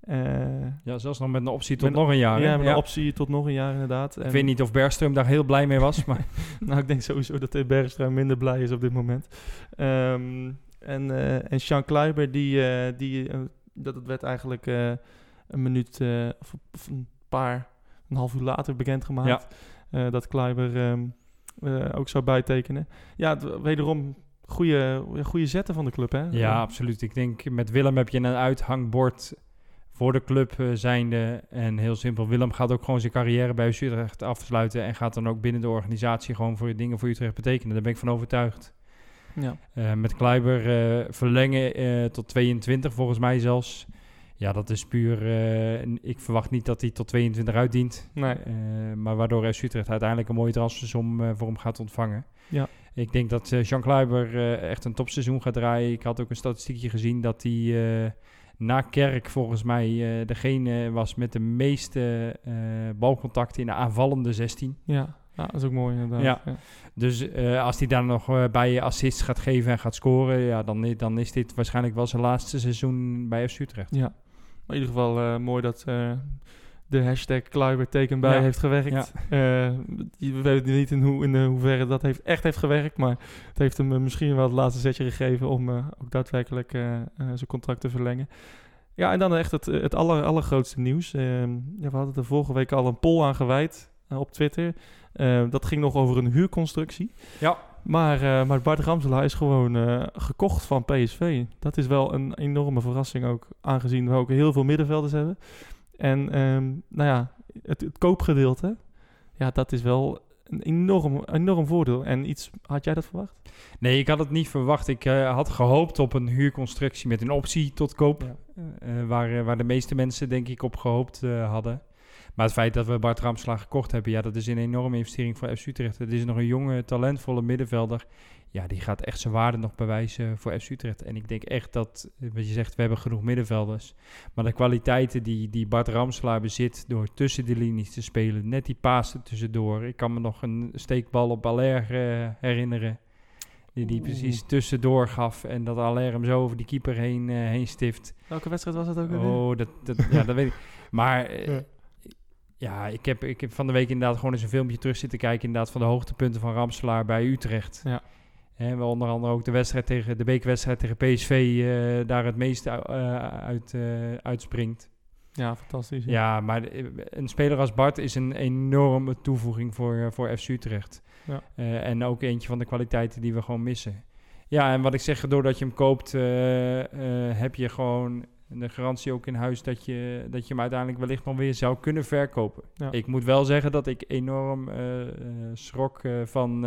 Eh, Ja, zelfs nog met een optie tot nog een jaar. ja, met een optie tot nog een jaar inderdaad. Ik weet niet of Bergström daar heel blij mee was, maar nou, ik denk sowieso dat de Bergstra minder blij is op dit moment. Ehm, en, eh en Sean Kleiber, die, eh, die, dat het werd eigenlijk een minuut of, of een paar, een half uur later bekendgemaakt. eh, dat Kleiber ehm, eh, ook zou bijtekenen. Ja, wederom goede, goede zetten van de club, hè? ja, absoluut. Ik denk met Willem heb je een uithangbord voor de club eh, zijnde. En heel simpel, Willem gaat ook gewoon zijn carrière bij Utrecht afsluiten. En gaat dan ook binnen de organisatie gewoon voor dingen voor Utrecht betekenen. Daar ben ik van overtuigd. Ja. Eh, met Kleiber eh, verlengen tot 22 volgens mij zelfs. Ja, dat is puur... ik verwacht niet dat hij tot 22 uitdient. Nee. Maar waardoor FC Utrecht uiteindelijk een mooie transfersom voor hem gaat ontvangen. Ja. Ik denk dat Jean Kleiber eh, echt een topseizoen gaat draaien. Ik had ook een statistiekje gezien dat hij na Kerk volgens mij eh, degene was met de meeste eh, balcontacten in de aanvallende 16. Ja. ja, dat is ook mooi inderdaad. Ja. ja. Dus eh, als hij daar nog bij assists gaat geven en gaat scoren, ja, dan, dan is dit waarschijnlijk wel zijn laatste seizoen bij FC Utrecht. Ja, maar in ieder geval mooi dat de hashtag Kleiber teken bij Ja. heeft gewerkt. Eh, we weten niet in, hoe, in eh, hoeverre dat heeft, echt heeft gewerkt, maar het heeft hem eh, misschien wel het laatste zetje gegeven om eh, ook daadwerkelijk eh, eh, zijn contract te verlengen. Ja, en dan echt het, het aller, allergrootste nieuws. Ehm, ja, we hadden er vorige week al een poll aan gewijd eh, op Twitter. Eh, dat ging nog over een huurconstructie. Ja. Maar, eh, maar Bart Ramselaar is gewoon eh, gekocht van PSV. Dat is wel een enorme verrassing ook, aangezien we ook heel veel middenvelders hebben. En ehm, nou ja, het, het koopgedeelte, ja, dat is wel een enorm, enorm voordeel. En iets, had jij dat verwacht? Nee, ik had het niet verwacht. Ik eh, had gehoopt op een huurconstructie met een optie tot koop. Ja. Eh, waar, eh, waar de meeste mensen denk ik op gehoopt eh, hadden. Maar het feit dat we Bart Ramselaar gekocht hebben, ja, dat is een enorme investering voor FC Utrecht. Het is nog een jonge, talentvolle middenvelder. Ja, die gaat echt zijn waarde nog bewijzen voor FC Utrecht. En ik denk echt dat, eh, wat je zegt, we hebben genoeg middenvelders. Maar de kwaliteiten die, die Bart Ramselaar bezit door tussen de linies te spelen, net die paas tussendoor. Ik kan me nog een steekbal op Baler eh, herinneren. Die die precies tussendoor gaf en dat Aller hem zo over die keeper heen, eh, heen stift. Welke wedstrijd was dat ook alweer? Oh, dat, dat, ja, dat weet ik. Maar Ja. ja, ik, heb, ik heb van de week inderdaad gewoon eens een filmpje terug zitten kijken. Inderdaad van de hoogtepunten van Ramselaar bij Utrecht. Ja. En wel onder andere ook de wedstrijd tegen de bekerwedstrijd tegen PSV eh, daar het meeste eh, uit, eh, uitspringt. Ja, fantastisch. Ja. Ja, maar een speler als Bart is een enorme toevoeging voor, voor FC Utrecht. Ja. En ook eentje van de kwaliteiten die we gewoon missen. Ja, en wat ik zeg, doordat je hem koopt, heb je gewoon de garantie ook in huis dat je, dat je hem uiteindelijk wellicht nog weer zou kunnen verkopen. Ja. Ik moet wel zeggen dat ik enorm eh, eh, schrok eh, van,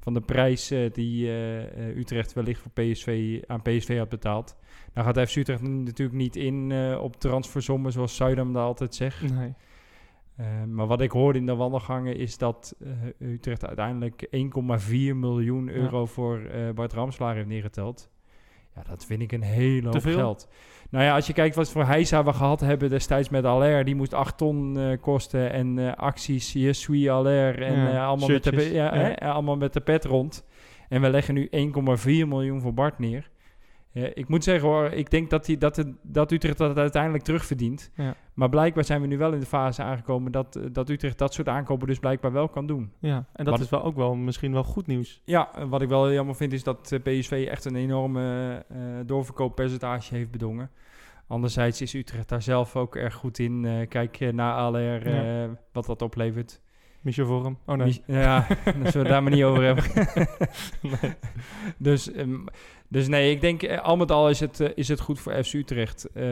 van de prijs die Utrecht wellicht voor PSV, aan PSV had betaald. Nou gaat FC Utrecht natuurlijk niet in op transfersommen zoals Zuidam dat altijd zegt. Nee. Maar wat ik hoorde in de wandelgangen is dat Utrecht uiteindelijk 1,4 miljoen euro voor Bart Ramslaar heeft neergeteld. Ja, dat vind ik een hele hoop geld. Nou ja, als je kijkt wat voor heisa we gehad hebben destijds met Aller, die moest 8 ton eh, kosten. En eh, acties, Je suis Aller en Ja, eh, allemaal, met de, ja. hè, allemaal met de pet rond. En we leggen nu 1,4 miljoen voor Bart neer. Ik moet zeggen hoor, ik denk dat, die, dat, het, dat Utrecht dat uiteindelijk terugverdient. Ja. Maar blijkbaar zijn we nu wel in de fase aangekomen dat, eh, dat Utrecht dat soort aankopen dus blijkbaar wel kan doen. Ja, en dat Wat- is wel ook wel misschien wel goed nieuws. Ja, eh, wat ik wel jammer vind is dat eh, PSV echt een enorme eh, doorverkooppercentage heeft bedongen. Anderzijds is Utrecht daar zelf ook erg goed in. Kijk naar ALR, wat dat oplevert. Michel Vorm. Oh nee. Mich- Ja, dat zullen we daar maar niet over hebben. Nee. Dus, ehm, dus nee, ik denk eh, al met al is het, eh, is het goed voor FC Utrecht. Eh,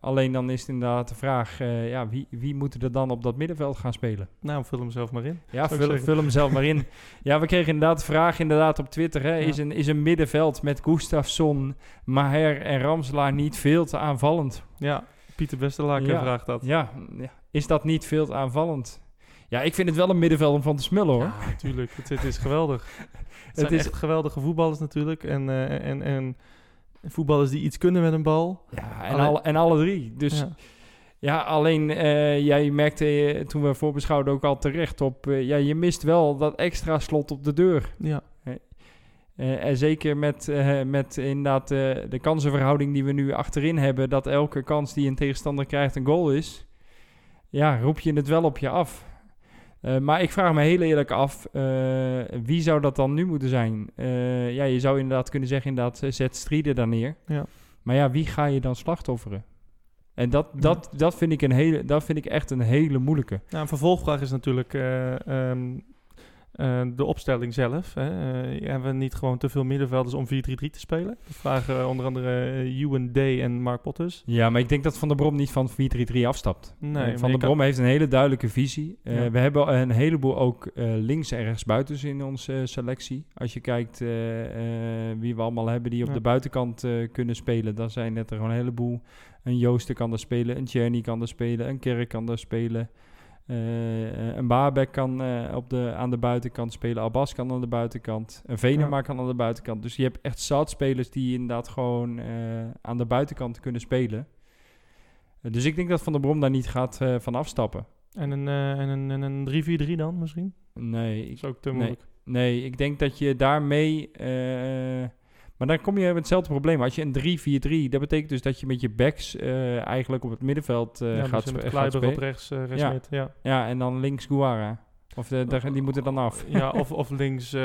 alleen dan is het inderdaad de vraag, ja, wie, wie moet er dan op dat middenveld gaan spelen? Nou, vul hem zelf maar in. Ja, vul, hem zelf maar in. Ja, we kregen inderdaad de vraag inderdaad op Twitter. Hè, Ja. is, een, is een middenveld met Gustafsson, Maher en Ramselaar niet veel te aanvallend? Ja, Pieter Westerlaken Ja. vraagt dat. Ja, ja, is dat niet veel te aanvallend? Ja, ik vind het wel een middenveld om van te smullen hoor. Ja, natuurlijk. het, het is geweldig. Het is- echt geweldige voetballers natuurlijk. En, eh, en, en voetballers die iets kunnen met een bal. Ja, en, Alleen- alle, en alle drie. Dus ja, Ja. alleen eh, jij merkte eh, toen we voorbeschouwden ook al terecht op... ja, je mist wel dat extra slot op de deur. Ja. En zeker met, met inderdaad de kansenverhouding die we nu achterin hebben... dat elke kans die een tegenstander krijgt een goal is... Ja, roep je het wel op je af. Eh, maar ik vraag me heel eerlijk af, eh, wie zou dat dan nu moeten zijn? Eh, ja, je zou inderdaad kunnen zeggen, inderdaad, zet Strieder daar neer. Ja. Maar ja, wie ga je dan slachtofferen? En dat, dat, dat, vind ik een hele, dat vind ik echt een hele moeilijke. Nou, een vervolgvraag is natuurlijk eh, eh, de opstelling zelf. Hè. Eh, hebben we niet gewoon te veel middenvelders om 4-3-3 te spelen? Dat vragen eh, onder andere uh, Ewan Day en Mark Potters. Ja, maar ik denk dat Van der Brom niet van 4-3-3 afstapt. Nee, Eh, van der kan- Brom heeft een hele duidelijke visie. Eh, Ja. We hebben een heleboel ook eh, links en rechts buitens in onze eh, selectie. Als je kijkt eh, eh, wie we allemaal hebben die op Ja. de buitenkant eh, kunnen spelen, dan zijn het er gewoon een heleboel. Een Joosten kan er spelen, een Tjerny kan er spelen, een Kerk kan er spelen. Eh, een Baabek kan eh, op de, aan de buitenkant spelen. Abbas kan aan de buitenkant. Een Venema kan aan de buitenkant. Dus je hebt echt zat spelers die inderdaad gewoon eh, aan de buitenkant kunnen spelen. Dus ik denk dat Van der Brom daar niet gaat van afstappen. En een, en een, en een 3-4-3 dan misschien? Nee, Dat is ook te nee. moeilijk. nee, ik denk dat je daarmee... maar dan kom je met hetzelfde probleem. Als je een 3-4-3, dat betekent dus dat je met je backs eh, eigenlijk op het middenveld eh, ja, gaat, dus gaat Kleiber op spelen. rechts, eh rechts ja. Ja, en dan links Guara. Of de, die moeten dan af. ja, of, of links eh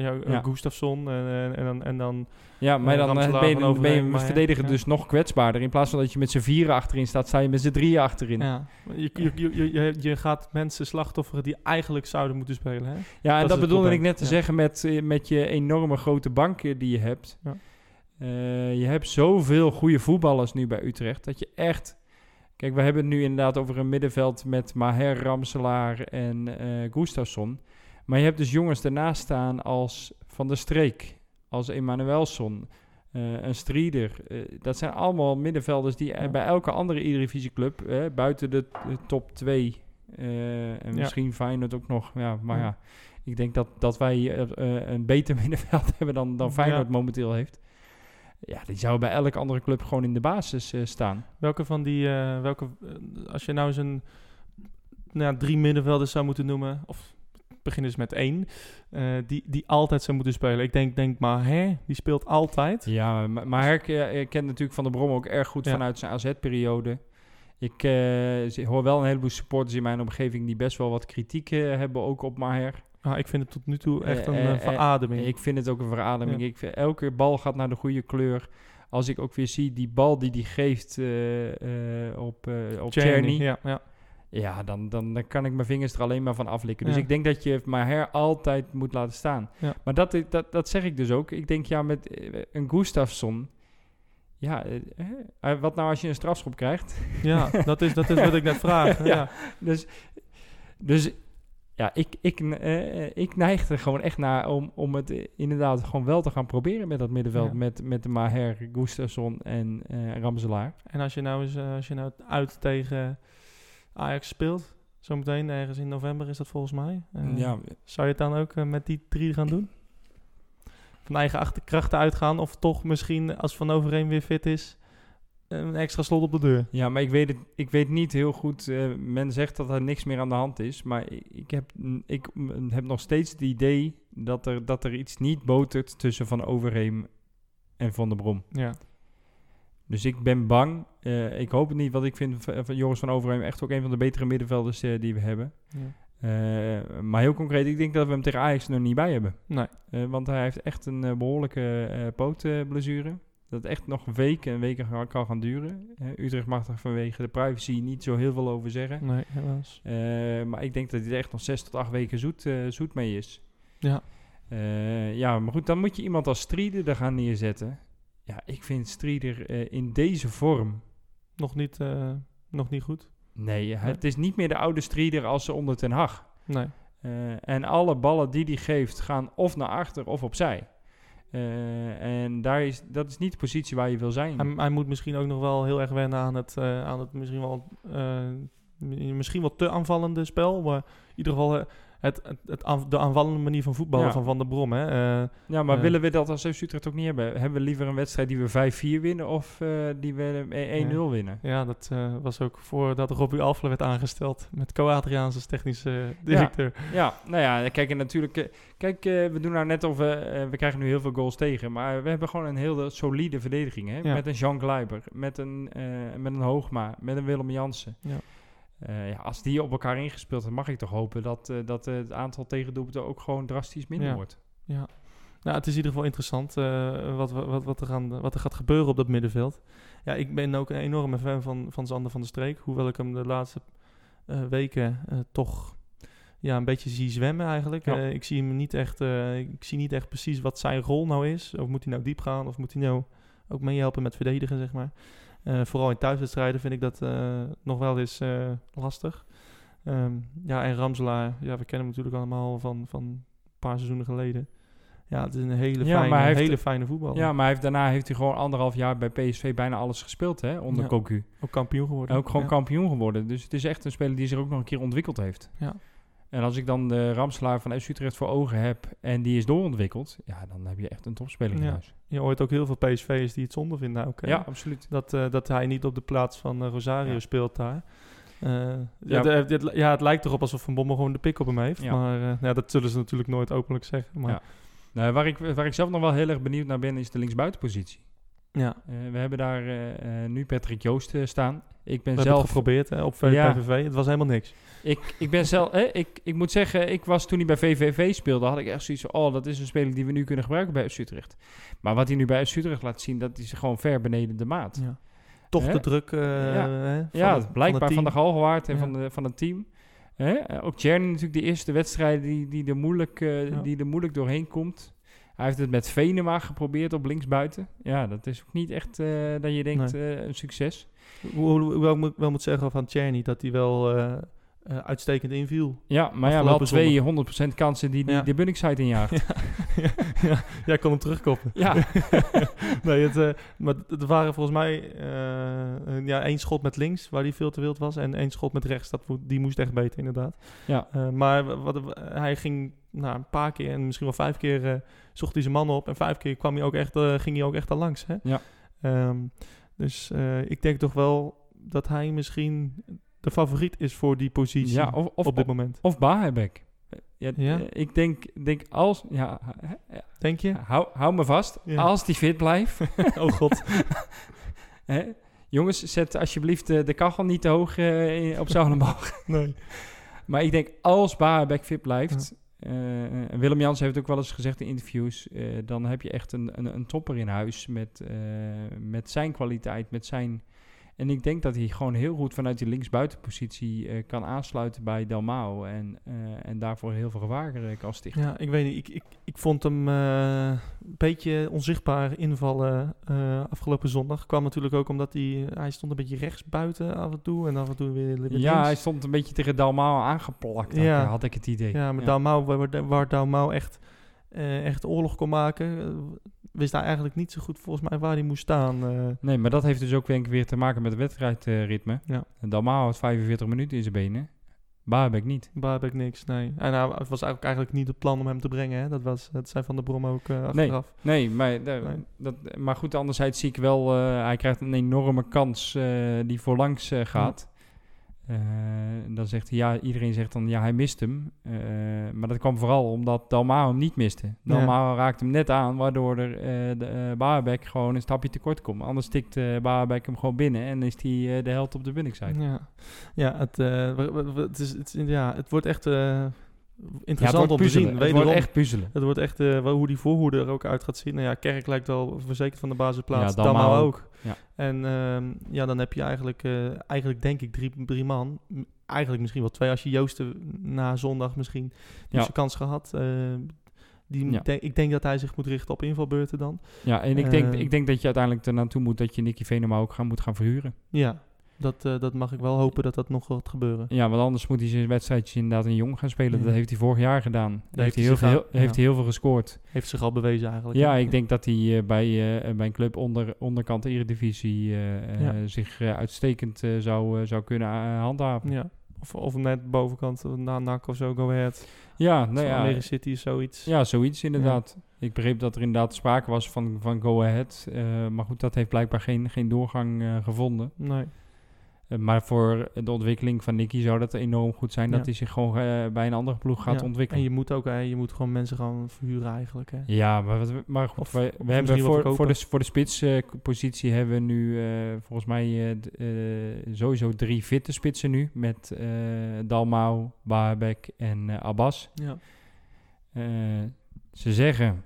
ja, Ja. Gustafsson en, en, en dan... En dan Ja, maar Eh, dan eh, ben je, van ben je Overheem, een maar ja, verdediger ja. dus nog kwetsbaarder. In plaats van dat je met z'n vieren achterin staat, sta je met z'n drieën achterin. Ja, ja, je, je, je, je, je gaat mensen slachtofferen die eigenlijk zouden moeten spelen. Hè? en Dat bedoelde ik net te ja. zeggen met, eh, met je enorme grote banken die je hebt. Ja. Eh, je hebt zoveel goede voetballers nu bij Utrecht, dat je echt... Kijk, we hebben het nu inderdaad over een middenveld met Maher, Ramselaar en eh Gustafsson. Maar je hebt dus jongens daarnaast staan als Van der Streek, als Emanuelsson, eh, een Strieder. Eh, dat zijn allemaal middenvelders die Ja. bij elke andere Eredivisieclub, eh, buiten de, de top 2 eh, en Ja. misschien Feyenoord ook nog. Ja, maar Ja. ja, ik denk dat, dat wij een beter middenveld hebben dan, dan Feyenoord momenteel heeft. Ja, die zou bij elke andere club gewoon in de basis eh, staan. Welke van die, eh, welke, eh, als je nou eens een nou, ja, drie middenvelders zou moeten noemen, of begin eens met één, die, die altijd zou moeten spelen. Ik denk, denk maar, hè, die speelt altijd. Ja, maar, maar eh, kent natuurlijk Van der Brom ook erg goed Ja. vanuit zijn AZ-periode. Ik hoor wel een heleboel supporters in mijn omgeving die best wel wat kritiek hebben ook op Maher. Ah, ik vind het tot nu toe echt Eh, een eh, eh, verademing. Ik vind het ook een verademing. Ja. Ik vind, elke bal gaat naar de goede kleur. Als ik ook weer zie die bal die die geeft op, op Czerny. Ja, ja. Ja, dan, dan, dan kan ik mijn vingers er alleen maar van aflikken. Dus Ja. ik denk dat je Maher altijd moet laten staan. Ja. Maar dat, dat, dat zeg ik dus ook. Ik denk ja, met een Gustafsson... Ja, wat nou als je een strafschop krijgt? ja dat, is, dat is wat ik net vraag. ja. Ja. Dus, dus ja, ik, ik, eh, ik neig er gewoon echt naar om, om het eh, inderdaad gewoon wel te gaan proberen met dat middenveld. Ja. Met, met de Maher, Gustafsson en eh Ramselaar. En als je nou eens, eh, als je nou uit tegen Ajax speelt, zometeen ergens in november is dat volgens mij. Eh, ja, Zou je het dan ook eh, met die drie gaan doen? Van eigen achterkrachten uitgaan of toch misschien als Van Overeen weer fit is, een extra slot op de deur? Ja, maar ik weet, het, ik weet niet heel goed. eh, men zegt dat er niks meer aan de hand is. Maar ik, heb, ik heb nog steeds het idee dat er, dat er iets niet botert tussen Van Overheem en Van der Brom. Ja, Dus ik ben bang. eh, ik hoop het niet, want ik vind van Joris van Overheem echt ook een van de betere middenvelders eh, die we hebben. ja. Maar heel concreet, ik denk dat we hem tegen Ajax er nog niet bij hebben. Nee. Want hij heeft echt een eh, behoorlijke eh pootblessure. Dat echt nog weken en weken kan gaan duren. Utrecht mag er vanwege de privacy niet zo heel veel over zeggen. Nee, helaas. Eh, maar ik denk dat hij er echt nog zes tot acht weken zoet, eh, zoet mee is. Ja. Eh, ja, maar goed, dan moet je iemand als Strieder er gaan neerzetten. Ja, ik vind Strieder in deze vorm... Nog niet, nog niet goed. Nee, het is niet meer de oude Strieder als ze onder Ten Hag. Nee. En alle ballen die hij geeft gaan of naar achter of opzij. Eh, en daar is, dat is niet de positie waar je wil zijn. Hij, moet misschien ook nog wel heel erg wennen aan het, eh, aan het misschien wel eh, misschien wel te aanvallende spel. Maar in ieder geval het, het, de aanvallende manier van voetballen Ja. van Van der Brom. Hè. Eh, Ja, maar Eh. willen we dat als FC Utrecht ook niet hebben? Hebben we liever een wedstrijd die we 5-4 winnen of eh, die we eh, 1-0 winnen? ja, dat was ook voordat Robbie Alfler werd aangesteld. Met Co-Adriaans als technische directeur. Ja, nou ja, kijk, en natuurlijk... kijk, we doen nou net of we... we krijgen nu heel veel goals tegen, maar we hebben gewoon een hele solide verdediging. Hè? Ja. Met een Jean Gleiber, met een, met een Hoogma, met een Willem Jansen. Ja. Eh, ja, als die op elkaar ingespeeld hebben, mag ik toch hopen dat, eh, dat het aantal tegendoelpunten ook gewoon drastisch minder Ja. wordt. Ja. Nou, het is in ieder geval interessant eh, wat, wat, wat, er wat er gaat gebeuren op dat middenveld. Ja, ik ben ook een enorme fan van, van Zander van der Streek. Hoewel ik hem de laatste weken toch ja, een beetje zie zwemmen eigenlijk. Ja. Ik zie hem niet echt, ik zie niet echt precies wat zijn rol nou is. Of moet hij nou diep gaan, of moet hij nou ook meehelpen met verdedigen, zeg maar. Eh, vooral in thuiswedstrijden vind ik dat eh, nog wel eens eh, lastig. Ehm, ja, en Ramselaar, ja, we kennen hem natuurlijk allemaal van, van een paar seizoenen geleden. Ja, het is een hele Ja, fijne, heeft- hele fijne voetballer. Ja, maar hij heeft, daarna heeft hij gewoon anderhalf jaar bij PSV bijna alles gespeeld, hè, onder Ja. Cocu. Ook kampioen geworden. En ook gewoon Ja. kampioen geworden. Dus het is echt een speler die zich ook nog een keer ontwikkeld heeft. Ja. En als ik dan de Ramslaar van FC Utrecht voor ogen heb en die is doorontwikkeld, ja, dan heb je echt een topspeler in Ja. huis. Je hoort ook heel veel PSV'ers die het zonde vinden ook. hè? Ja, absoluut. Dat, eh, dat hij niet op de plaats van eh, Rosario Ja. speelt daar. Eh, ja. Ja. het- het, ja, het lijkt erop alsof Van Bommel gewoon de pik op hem heeft. Ja. Maar ja, dat zullen ze natuurlijk nooit openlijk zeggen. Maar Ja. Nou, waar, ik, waar ik zelf nog wel heel erg benieuwd naar ben, is de linksbuitenpositie. ja, we hebben daar nu Patrick Joost staan. Ik ben we zelf geprobeerd hè, op Ja. PVV. Het was helemaal niks. Ik, ik ben zelf, ik, ik moet zeggen, ik was toen hij bij VVV speelde, had ik echt zoiets van, oh, dat is een speler die we nu kunnen gebruiken bij FC Utrecht. Maar wat hij nu bij FC Utrecht laat zien, dat is gewoon ver beneden de maat. Ja. Toch de druk eh, Ja. hè, van ja, het- blijkbaar van, de Galgenwaard en Ja. van, de, van het team. Eh, Ook Czerny natuurlijk de eerste wedstrijden die, die, er moeilijk, eh, die er moeilijk doorheen komt. Hij heeft het met Venema geprobeerd op linksbuiten. Ja, dat is ook niet echt eh, dat je denkt een succes. Hoe, hoe, hoe ik moet- wel moet zeggen van Czerny, dat hij wel eh, uitstekend inviel. Ja, maar ja, wel twee 100% kansen die, die Ja. de Bunningside injaagt. ja, ja, jij kon hem terugkoppen. Ja. nee, het, eh, maar het waren volgens mij eh, ja, één schot met links, waar hij veel te wild was. En één schot met rechts, dat, die moest echt beter inderdaad. Ja. Maar wa- wat, hij ging nou, een paar keer en misschien wel vijf keer zocht hij zijn man op. En vijf keer kwam hij ook echt, ging hij ook echt al langs. Hè? Ja. Ehm, dus ik denk toch wel dat hij misschien de favoriet is voor die positie ja, of, of, op dit moment. Of Bahabek. Ja, Ja? eh, Ik denk, denk als... Ja, eh, Denk je? hou, hou me vast. Ja. Als die fit blijft. oh god. hè, jongens, zet alsjeblieft de, de kachel niet te hoog eh, op Zoudenbal. Nee. maar ik denk, als Bahabek fit blijft... eh, en Willem Jans heeft ook wel eens gezegd in interviews... eh, dan heb je echt een, een, een topper in huis met, eh, met zijn kwaliteit, met zijn... En ik denk dat hij gewoon heel goed vanuit die linksbuitenpositie eh, kan aansluiten bij Dalmao. En, eh, en daarvoor heel veel gevaar eh, kan stichten. Ja, ik weet niet. Ik, ik, ik vond hem een beetje onzichtbaar invallen afgelopen zondag. Kwam natuurlijk ook omdat hij, hij stond een beetje rechts buiten af en toe. En af en toe weer, weer Ja, links. hij stond een beetje tegen Dalmao aangeplakt, Ja. had ik het idee. Ja, met Dalmau, waar, waar Dalmau echt, eh, echt oorlog kon maken, eh, wist hij eigenlijk niet zo goed volgens mij waar hij moest staan. eh. Nee, maar dat heeft dus ook weer, weer te maken met het wedstrijdritme. Ja. Dalmao had 45 minuten in zijn benen. Baarbek niet. Baarbek niks, nee. En het was eigenlijk, eigenlijk niet het plan om hem te brengen. Hè? Dat, was, dat zei Van der Brom ook achteraf. Nee, maar, Nee. Dat, maar goed, anderzijds zie ik wel... hij krijgt een enorme kans die voorlangs gaat. Eh, dan zegt hij, ja, iedereen zegt dan, ja, hij mist hem. Eh, maar dat kwam vooral omdat Dalmao hem niet miste. Dalmao raakte hem net aan, waardoor er, eh de, Baarbek gewoon een stapje tekort komt. Anders tikt eh Baarbek hem gewoon binnen en is hij de held op de binnenkant. Ja, ja, het, het, is, het, ja, het wordt echt Ja, interessant om te zien. Het Wederom, wordt echt puzzelen. Het wordt echt wel hoe die voorhoede er ook uit gaat zien. Nou ja, Kerk lijkt wel verzekerd van de basisplaats. Ja, Dalmau ook. ook. Ja. En ehm, ja, dan heb je eigenlijk, eh, eigenlijk denk ik drie, drie man. Eigenlijk misschien wel twee als je Joosten na zondag misschien die zijn kans gehad. Eh, die, Ja. denk- ik denk dat hij zich moet richten op invalbeurten dan. Ja, en ik denk, ik denk dat je uiteindelijk er naartoe moet dat je Nicky Venema ook gaan, moet gaan verhuren. Ja, Dat, eh, dat mag ik wel hopen dat dat nog gaat gebeuren. Ja, want anders moet hij zijn wedstrijdjes inderdaad in jong gaan spelen. Ja. Dat heeft hij vorig jaar gedaan. Daar heeft, heeft hij heel veel, heeft ja. hij heel veel gescoord. Heeft zich al bewezen eigenlijk. Ja, ik denk dat hij eh, bij, eh, bij een club onder, onderkant de Eredivisie Ja. zich uitstekend zou, zou kunnen handhaven. Ja, Ja. Of, of net bovenkant, na NAC of zo, Go Ahead. nou Nou ja, Almere City is zoiets. ja, zoiets inderdaad. Ik begreep dat er inderdaad sprake was van, van Go Ahead. maar goed, dat heeft blijkbaar geen, geen doorgang gevonden. Nee. Eh, maar voor de ontwikkeling van Nicky zou dat enorm goed zijn dat Ja. hij zich gewoon eh, bij een andere ploeg gaat Ja, ontwikkelen. En je moet ook, hè, je moet gewoon mensen gaan verhuren eigenlijk. Hè. Ja, maar, wat, maar goed, Of- we, hebben voor, voor, de, voor de spitspositie hebben we nu eh, volgens mij eh, eh, sowieso drie fitte spitsen nu. Met eh Dalmau, Baabek en eh, Abbas. Ja. Eh, ze zeggen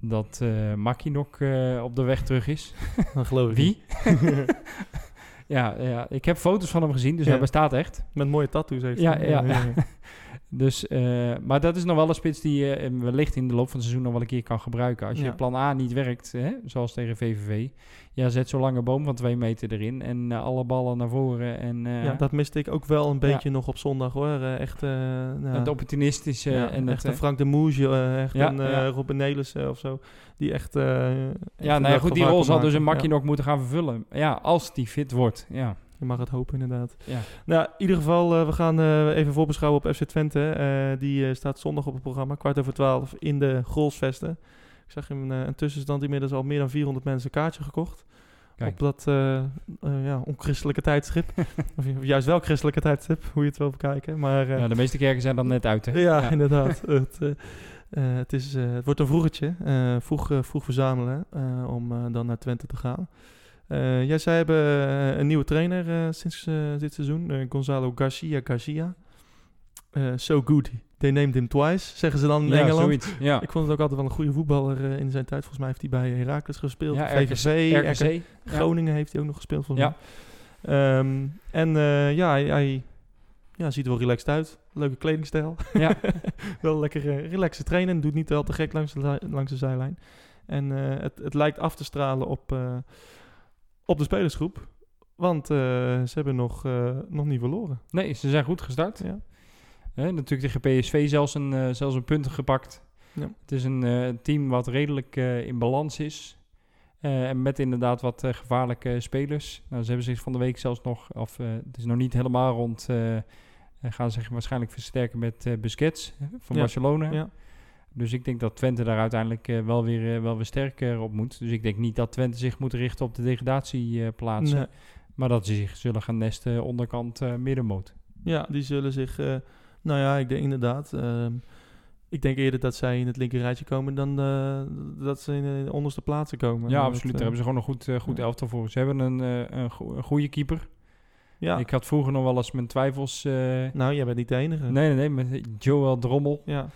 dat eh Maki nog eh, op de weg terug is. Dan geloof ik Wie? ja, ja, ik heb foto's van hem gezien, dus Ja. hij bestaat echt. Met mooie tattoos heeft Ja, hij. ja. Dus, eh, maar dat is nog wel een spits die je wellicht in de loop van het seizoen nog wel een keer kan gebruiken. Als je Ja. plan A niet werkt, hè, zoals tegen VVV, ja, zet zo'n lange boom van twee meter erin en eh, alle ballen naar voren. En, eh, Ja, dat miste ik ook wel een beetje nog op zondag hoor. Eh, echt, eh nou, het opportunistische ja, en het, echt een eh, Frank de Moesje, eh, echt een eh. Robin Nelissen of zo. Die echt... eh, ja, nou ja, goed, die rol zal dus een makje nog moeten gaan vervullen. Ja, als die fit wordt, ja. Je mag het hopen inderdaad. ja. Nou, in ieder geval, eh, we gaan eh, even voorbeschouwen op FC Twente. Eh, die staat zondag op het programma, kwart over twaalf, in de Grolsvesten. Ik zag in een tussenstand inmiddels al meer dan 400 mensen een kaartje gekocht. Kijk. Op dat ja, onchristelijke tijdstip. of, juist wel christelijke tijdstip, hoe je het wil bekijken. Maar ja, de meeste kerken zijn dan net uit, hè? ja, inderdaad. het, het, is, het wordt een vroegetje. eh, vroeg, vroeg verzamelen om dan naar Twente te gaan. Eh ja, zij hebben eh, een nieuwe trainer eh, sinds dit seizoen. Gonzalo Garcia Garcia. So good, they named him twice, zeggen ze dan in Ja, Engeland. zoiets. Ja, Ik vond het ook altijd wel een goede voetballer in zijn tijd. Volgens mij heeft hij bij Heracles gespeeld. ja VVV, RKC. RKC. Ja. Groningen heeft hij ook nog gespeeld volgens Ja. mij. Ehm, en ja, hij, hij ja, ziet er wel relaxed uit. Leuke kledingstijl. Ja. wel lekker uh, relaxe trainen. Doet niet al te gek langs de, langs de zijlijn. En het, het lijkt af te stralen op, op de spelersgroep. Want eh, ze hebben nog, eh, nog niet verloren. Nee, ze zijn goed gestart. Ja. Hè, natuurlijk tegen PSV zelfs een, eh, zelfs een punten gepakt. Ja. Het is een team wat redelijk in balans is. En met inderdaad wat gevaarlijke spelers. Nou, ze hebben zich van de week zelfs nog, of het is nog niet helemaal rond, gaan zich waarschijnlijk versterken met Busquets van Ja. Barcelona. Ja. Dus ik denk dat Twente daar uiteindelijk eh, wel, weer, eh, wel weer sterker op moet. Dus ik denk niet dat Twente zich moet richten op de degradatieplaatsen. Nee. Maar dat ze zich zullen gaan nesten onderkant eh middenmoot. Ja, die zullen zich... eh, nou ja, ik denk inderdaad... ehm, ik denk eerder dat zij in het linker rijtje komen dan eh, dat ze in de onderste plaatsen komen. Ja, absoluut. eh, Daar hebben ze gewoon een goed, eh, goed ja. elftal voor. Ze hebben een, eh, een, go- een goede keeper. ja. Ik had vroeger nog wel eens mijn twijfels. eh, nou, jij bent niet de enige. nee, nee, nee, met Joel Drommel. Ja.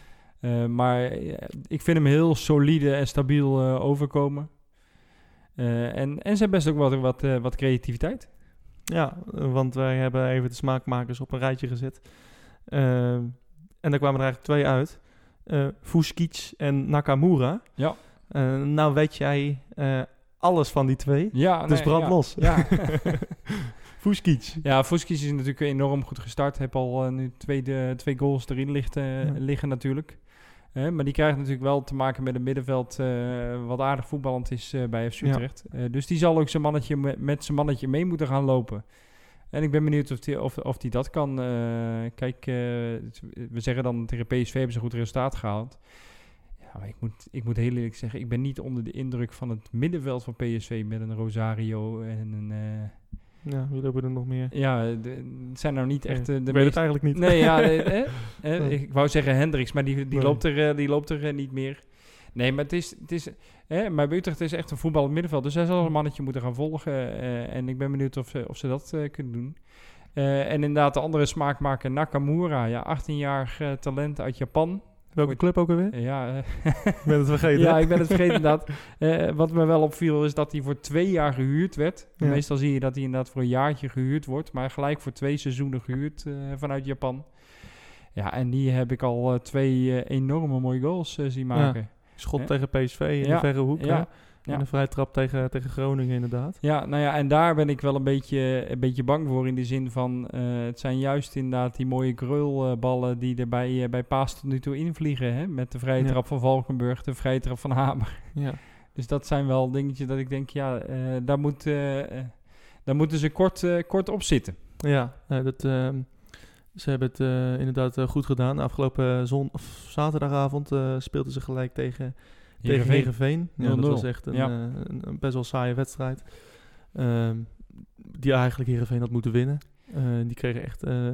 Eh, maar eh, ik vind hem heel solide en stabiel eh, overkomen. En, en ze hebben best ook wat, wat, wat creativiteit. Ja, want wij hebben even de smaakmakers op een rijtje gezet. En daar kwamen er eigenlijk twee uit. Vuskic en Nakamura. Ja. Nou weet jij alles van die twee. Ja, Dus nee, brand ja. los. Ja, Vuskic. ja Fuskic is natuurlijk enorm goed gestart. Heb al nu twee, de, twee goals erin ligt, Ja. liggen natuurlijk. Eh, maar die krijgt natuurlijk wel te maken met een middenveld eh, wat aardig voetballend is eh, bij FC Ja. Utrecht. Eh, dus die zal ook zijn mannetje me- met zijn mannetje mee moeten gaan lopen. En ik ben benieuwd of die, of, of die dat kan. Kijk, we zeggen dan tegen PSV hebben ze een goed resultaat gehaald. Ja, maar ik moet, ik moet heel eerlijk zeggen, ik ben niet onder de indruk van het middenveld van PSV met een Rosario en een... Ja, wie lopen er nog meer? ja, de, het zijn nou niet echt eh, de ik weet het eigenlijk niet. Nee, ja, eh, eh, eh, ik wou zeggen Hendricks, maar die, die Nee. loopt er, eh, die loopt er eh, niet meer. Nee, maar het is, het is eh, maar Utrecht is echt een voetbal middenveld. Dus hij zal een mannetje moeten gaan volgen. en ik ben benieuwd of ze, of ze dat kunnen doen. En inderdaad, de andere smaakmaker Nakamura. Ja, 18-jarig eh, talent uit Japan. Welke club ook alweer? Ja, eh, Ik ben het vergeten. ja, ik ben het vergeten inderdaad. Eh, wat me wel opviel is dat hij voor twee jaar gehuurd werd. Ja. Meestal zie je dat hij inderdaad voor een jaartje gehuurd wordt. Maar gelijk voor twee seizoenen gehuurd eh, vanuit Japan. Ja, en die heb ik al twee enorme mooie goals zien maken. Schot tegen PSV in de verre hoek. ja. En een vrije trap tegen, tegen Groningen inderdaad. Ja, nou ja, en daar ben ik wel een beetje, een beetje bang voor in de zin van... eh, het zijn juist inderdaad die mooie krulballen die er bij, eh, bij Paas tot nu toe invliegen. Hè? Met de vrije trap van Valkenburg, de vrije trap van Hamer. Ja, Dus dat zijn wel dingetjes dat ik denk, ja, eh, daar, moet, daar moeten ze kort, kort op zitten. ja dat, ehm, ze hebben het inderdaad goed gedaan. Afgelopen zon, of zaterdagavond speelden ze gelijk tegen tegen Heerenveen. Ja, dat 0-0. was echt een, Ja. eh, een, een best wel saaie wedstrijd. Ehm, die eigenlijk Heerenveen had moeten winnen. Eh, die kregen echt eh,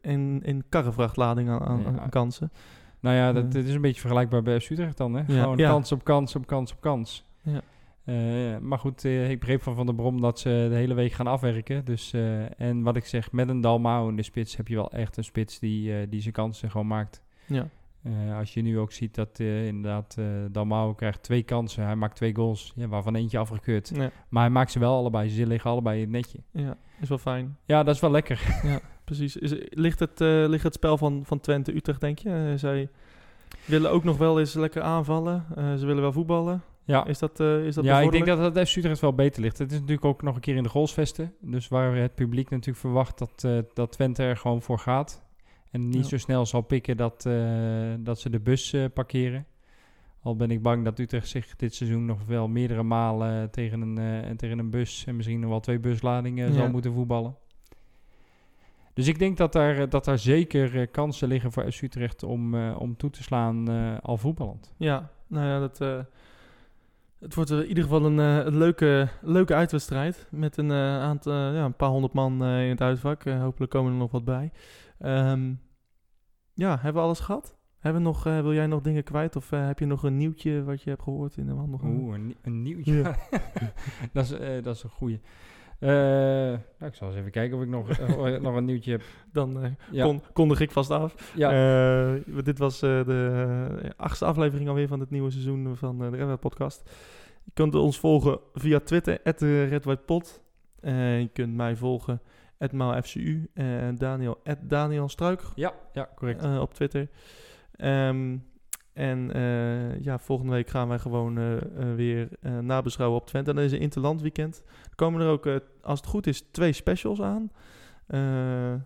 een, een karrevrachtlading aan, aan, Ja. aan kansen. Nou ja, dat, is een beetje vergelijkbaar bij Utrecht dan. Hè? Ja, Gewoon kans op kans op kans op kans. Ja. Eh, maar goed, ik begreep van Van der Brom dat ze de hele week gaan afwerken. Dus, en wat ik zeg, met een Dalmau in de spits heb je wel echt een spits die, die zijn kansen gewoon maakt. Ja, Eh, als je nu ook ziet dat eh, inderdaad eh Dalmau krijgt twee kansen. Hij maakt twee goals, ja, waarvan eentje afgekeurd. Maar hij maakt ze wel allebei. Ze liggen allebei in het netje. ja, is wel fijn. Ja, dat is wel lekker. Precies. Is, ligt, het, ligt het spel van, van Twente Utrecht, denk je? Zij willen ook nog wel eens lekker aanvallen. Ze willen wel voetballen. Ja, Is dat, is dat ja ik denk dat het FC Utrecht wel beter ligt. Het is natuurlijk ook nog een keer in de goalsvesten. Dus waar het publiek natuurlijk verwacht dat, dat Twente er gewoon voor gaat. En niet Ja. zo snel zal pikken dat, eh, dat ze de bus eh, parkeren. Al ben ik bang dat Utrecht zich dit seizoen nog wel meerdere malen tegen een, eh, tegen een bus en misschien nog wel twee busladingen Ja. zal moeten voetballen. Dus ik denk dat daar, dat daar zeker eh, kansen liggen voor FC Utrecht om, eh, om toe te slaan eh, al voetballend. Ja, nou ja, dat, eh, het wordt in ieder geval een, eh, een leuke, leuke uitwedstrijd. Met een, eh, aantal, ja, een paar honderd man eh, in het uitvak. Eh, hopelijk komen er nog wat bij. Ehm, ja, hebben we alles gehad? Hebben we nog, eh, wil jij nog dingen kwijt? Of eh, heb je nog een nieuwtje wat je hebt gehoord in de wandelgang? Oeh, een, een nieuwtje. Ja. dat, is, eh, dat is een goeie. Nou, ik zal eens even kijken of ik nog, nog een nieuwtje heb. Dan Ja, kon, kondig ik vast af. ja. Dit was de achtste aflevering alweer van het nieuwe seizoen van de Red White Podcast. Je kunt ons volgen via Twitter, at Red White Pod. Je kunt mij volgen, at MauFCU. En Daniel, Daniel Struik ja, ja, correct. eh, op Twitter. Ehm, en eh, ja, volgende week gaan wij gewoon eh, eh, weer eh, nabeschouwen op Twente. En dan is een interland weekend. Er komen er ook, eh, als het goed is, twee specials aan. Eh,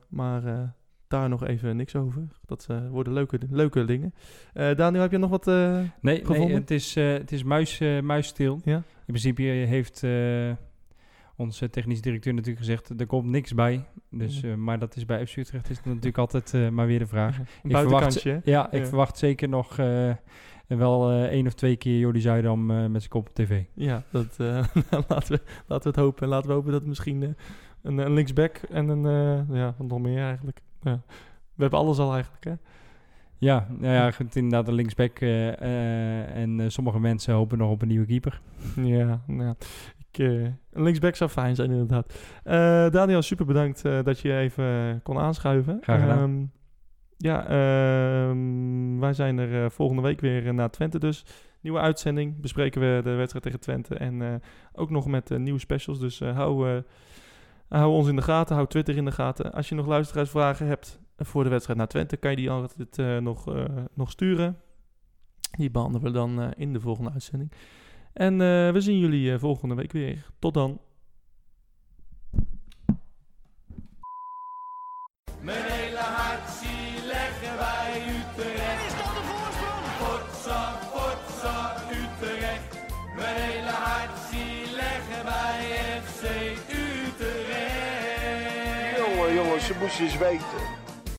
maar eh, daar nog even niks over. Dat eh, worden leuke, leuke dingen. Eh, Daniel, heb je nog wat? eh, nee, nee gevonden? het is, eh, het is muis, eh, muisstil. ja? In principe heeft eh, onze technisch directeur natuurlijk gezegd, er komt niks bij. Dus, eh, maar dat is bij FC Utrecht is natuurlijk altijd eh, maar weer de vraag. Een Ik buitenkantje. hè? Ja, ik Ja. verwacht zeker nog eh, wel eh, één of twee keer Jordi Zuidam eh, met zijn kop op tv. Ja, dat, eh, laten, we, laten we het hopen. En laten we hopen dat misschien eh, een, een linksback en een... eh, ja, wat nog meer eigenlijk. Ja. We hebben alles al eigenlijk, hè? Ja, nou ja, goed, inderdaad een linksback. eh, eh, en eh, sommige mensen hopen nog op een nieuwe keeper. Ja, nou eh, een linksback zou fijn zijn, inderdaad. Eh, Daniel, super bedankt eh, dat je even kon aanschuiven. Graag gedaan. Ehm, ja, ehm, wij zijn er volgende week weer naar Twente dus. Nieuwe uitzending. Bespreken we de wedstrijd tegen Twente. En ook nog met nieuwe specials. Dus hou, hou ons in de gaten. Hou Twitter in de gaten. Als je nog luisteraarsvragen hebt voor de wedstrijd naar Twente... kan je die altijd nog, nog sturen. Die behandelen we dan in de volgende uitzending. En eh, we zien jullie eh, volgende week weer. Tot dan. Mijn hele hart zie leggen wij Utrecht. Is dat de voorsprong? Potsa, potsa, Utrecht. Mijn hele hart zie leggen wij FC Utrecht. Jongen, jongens, ze moesten eens weten.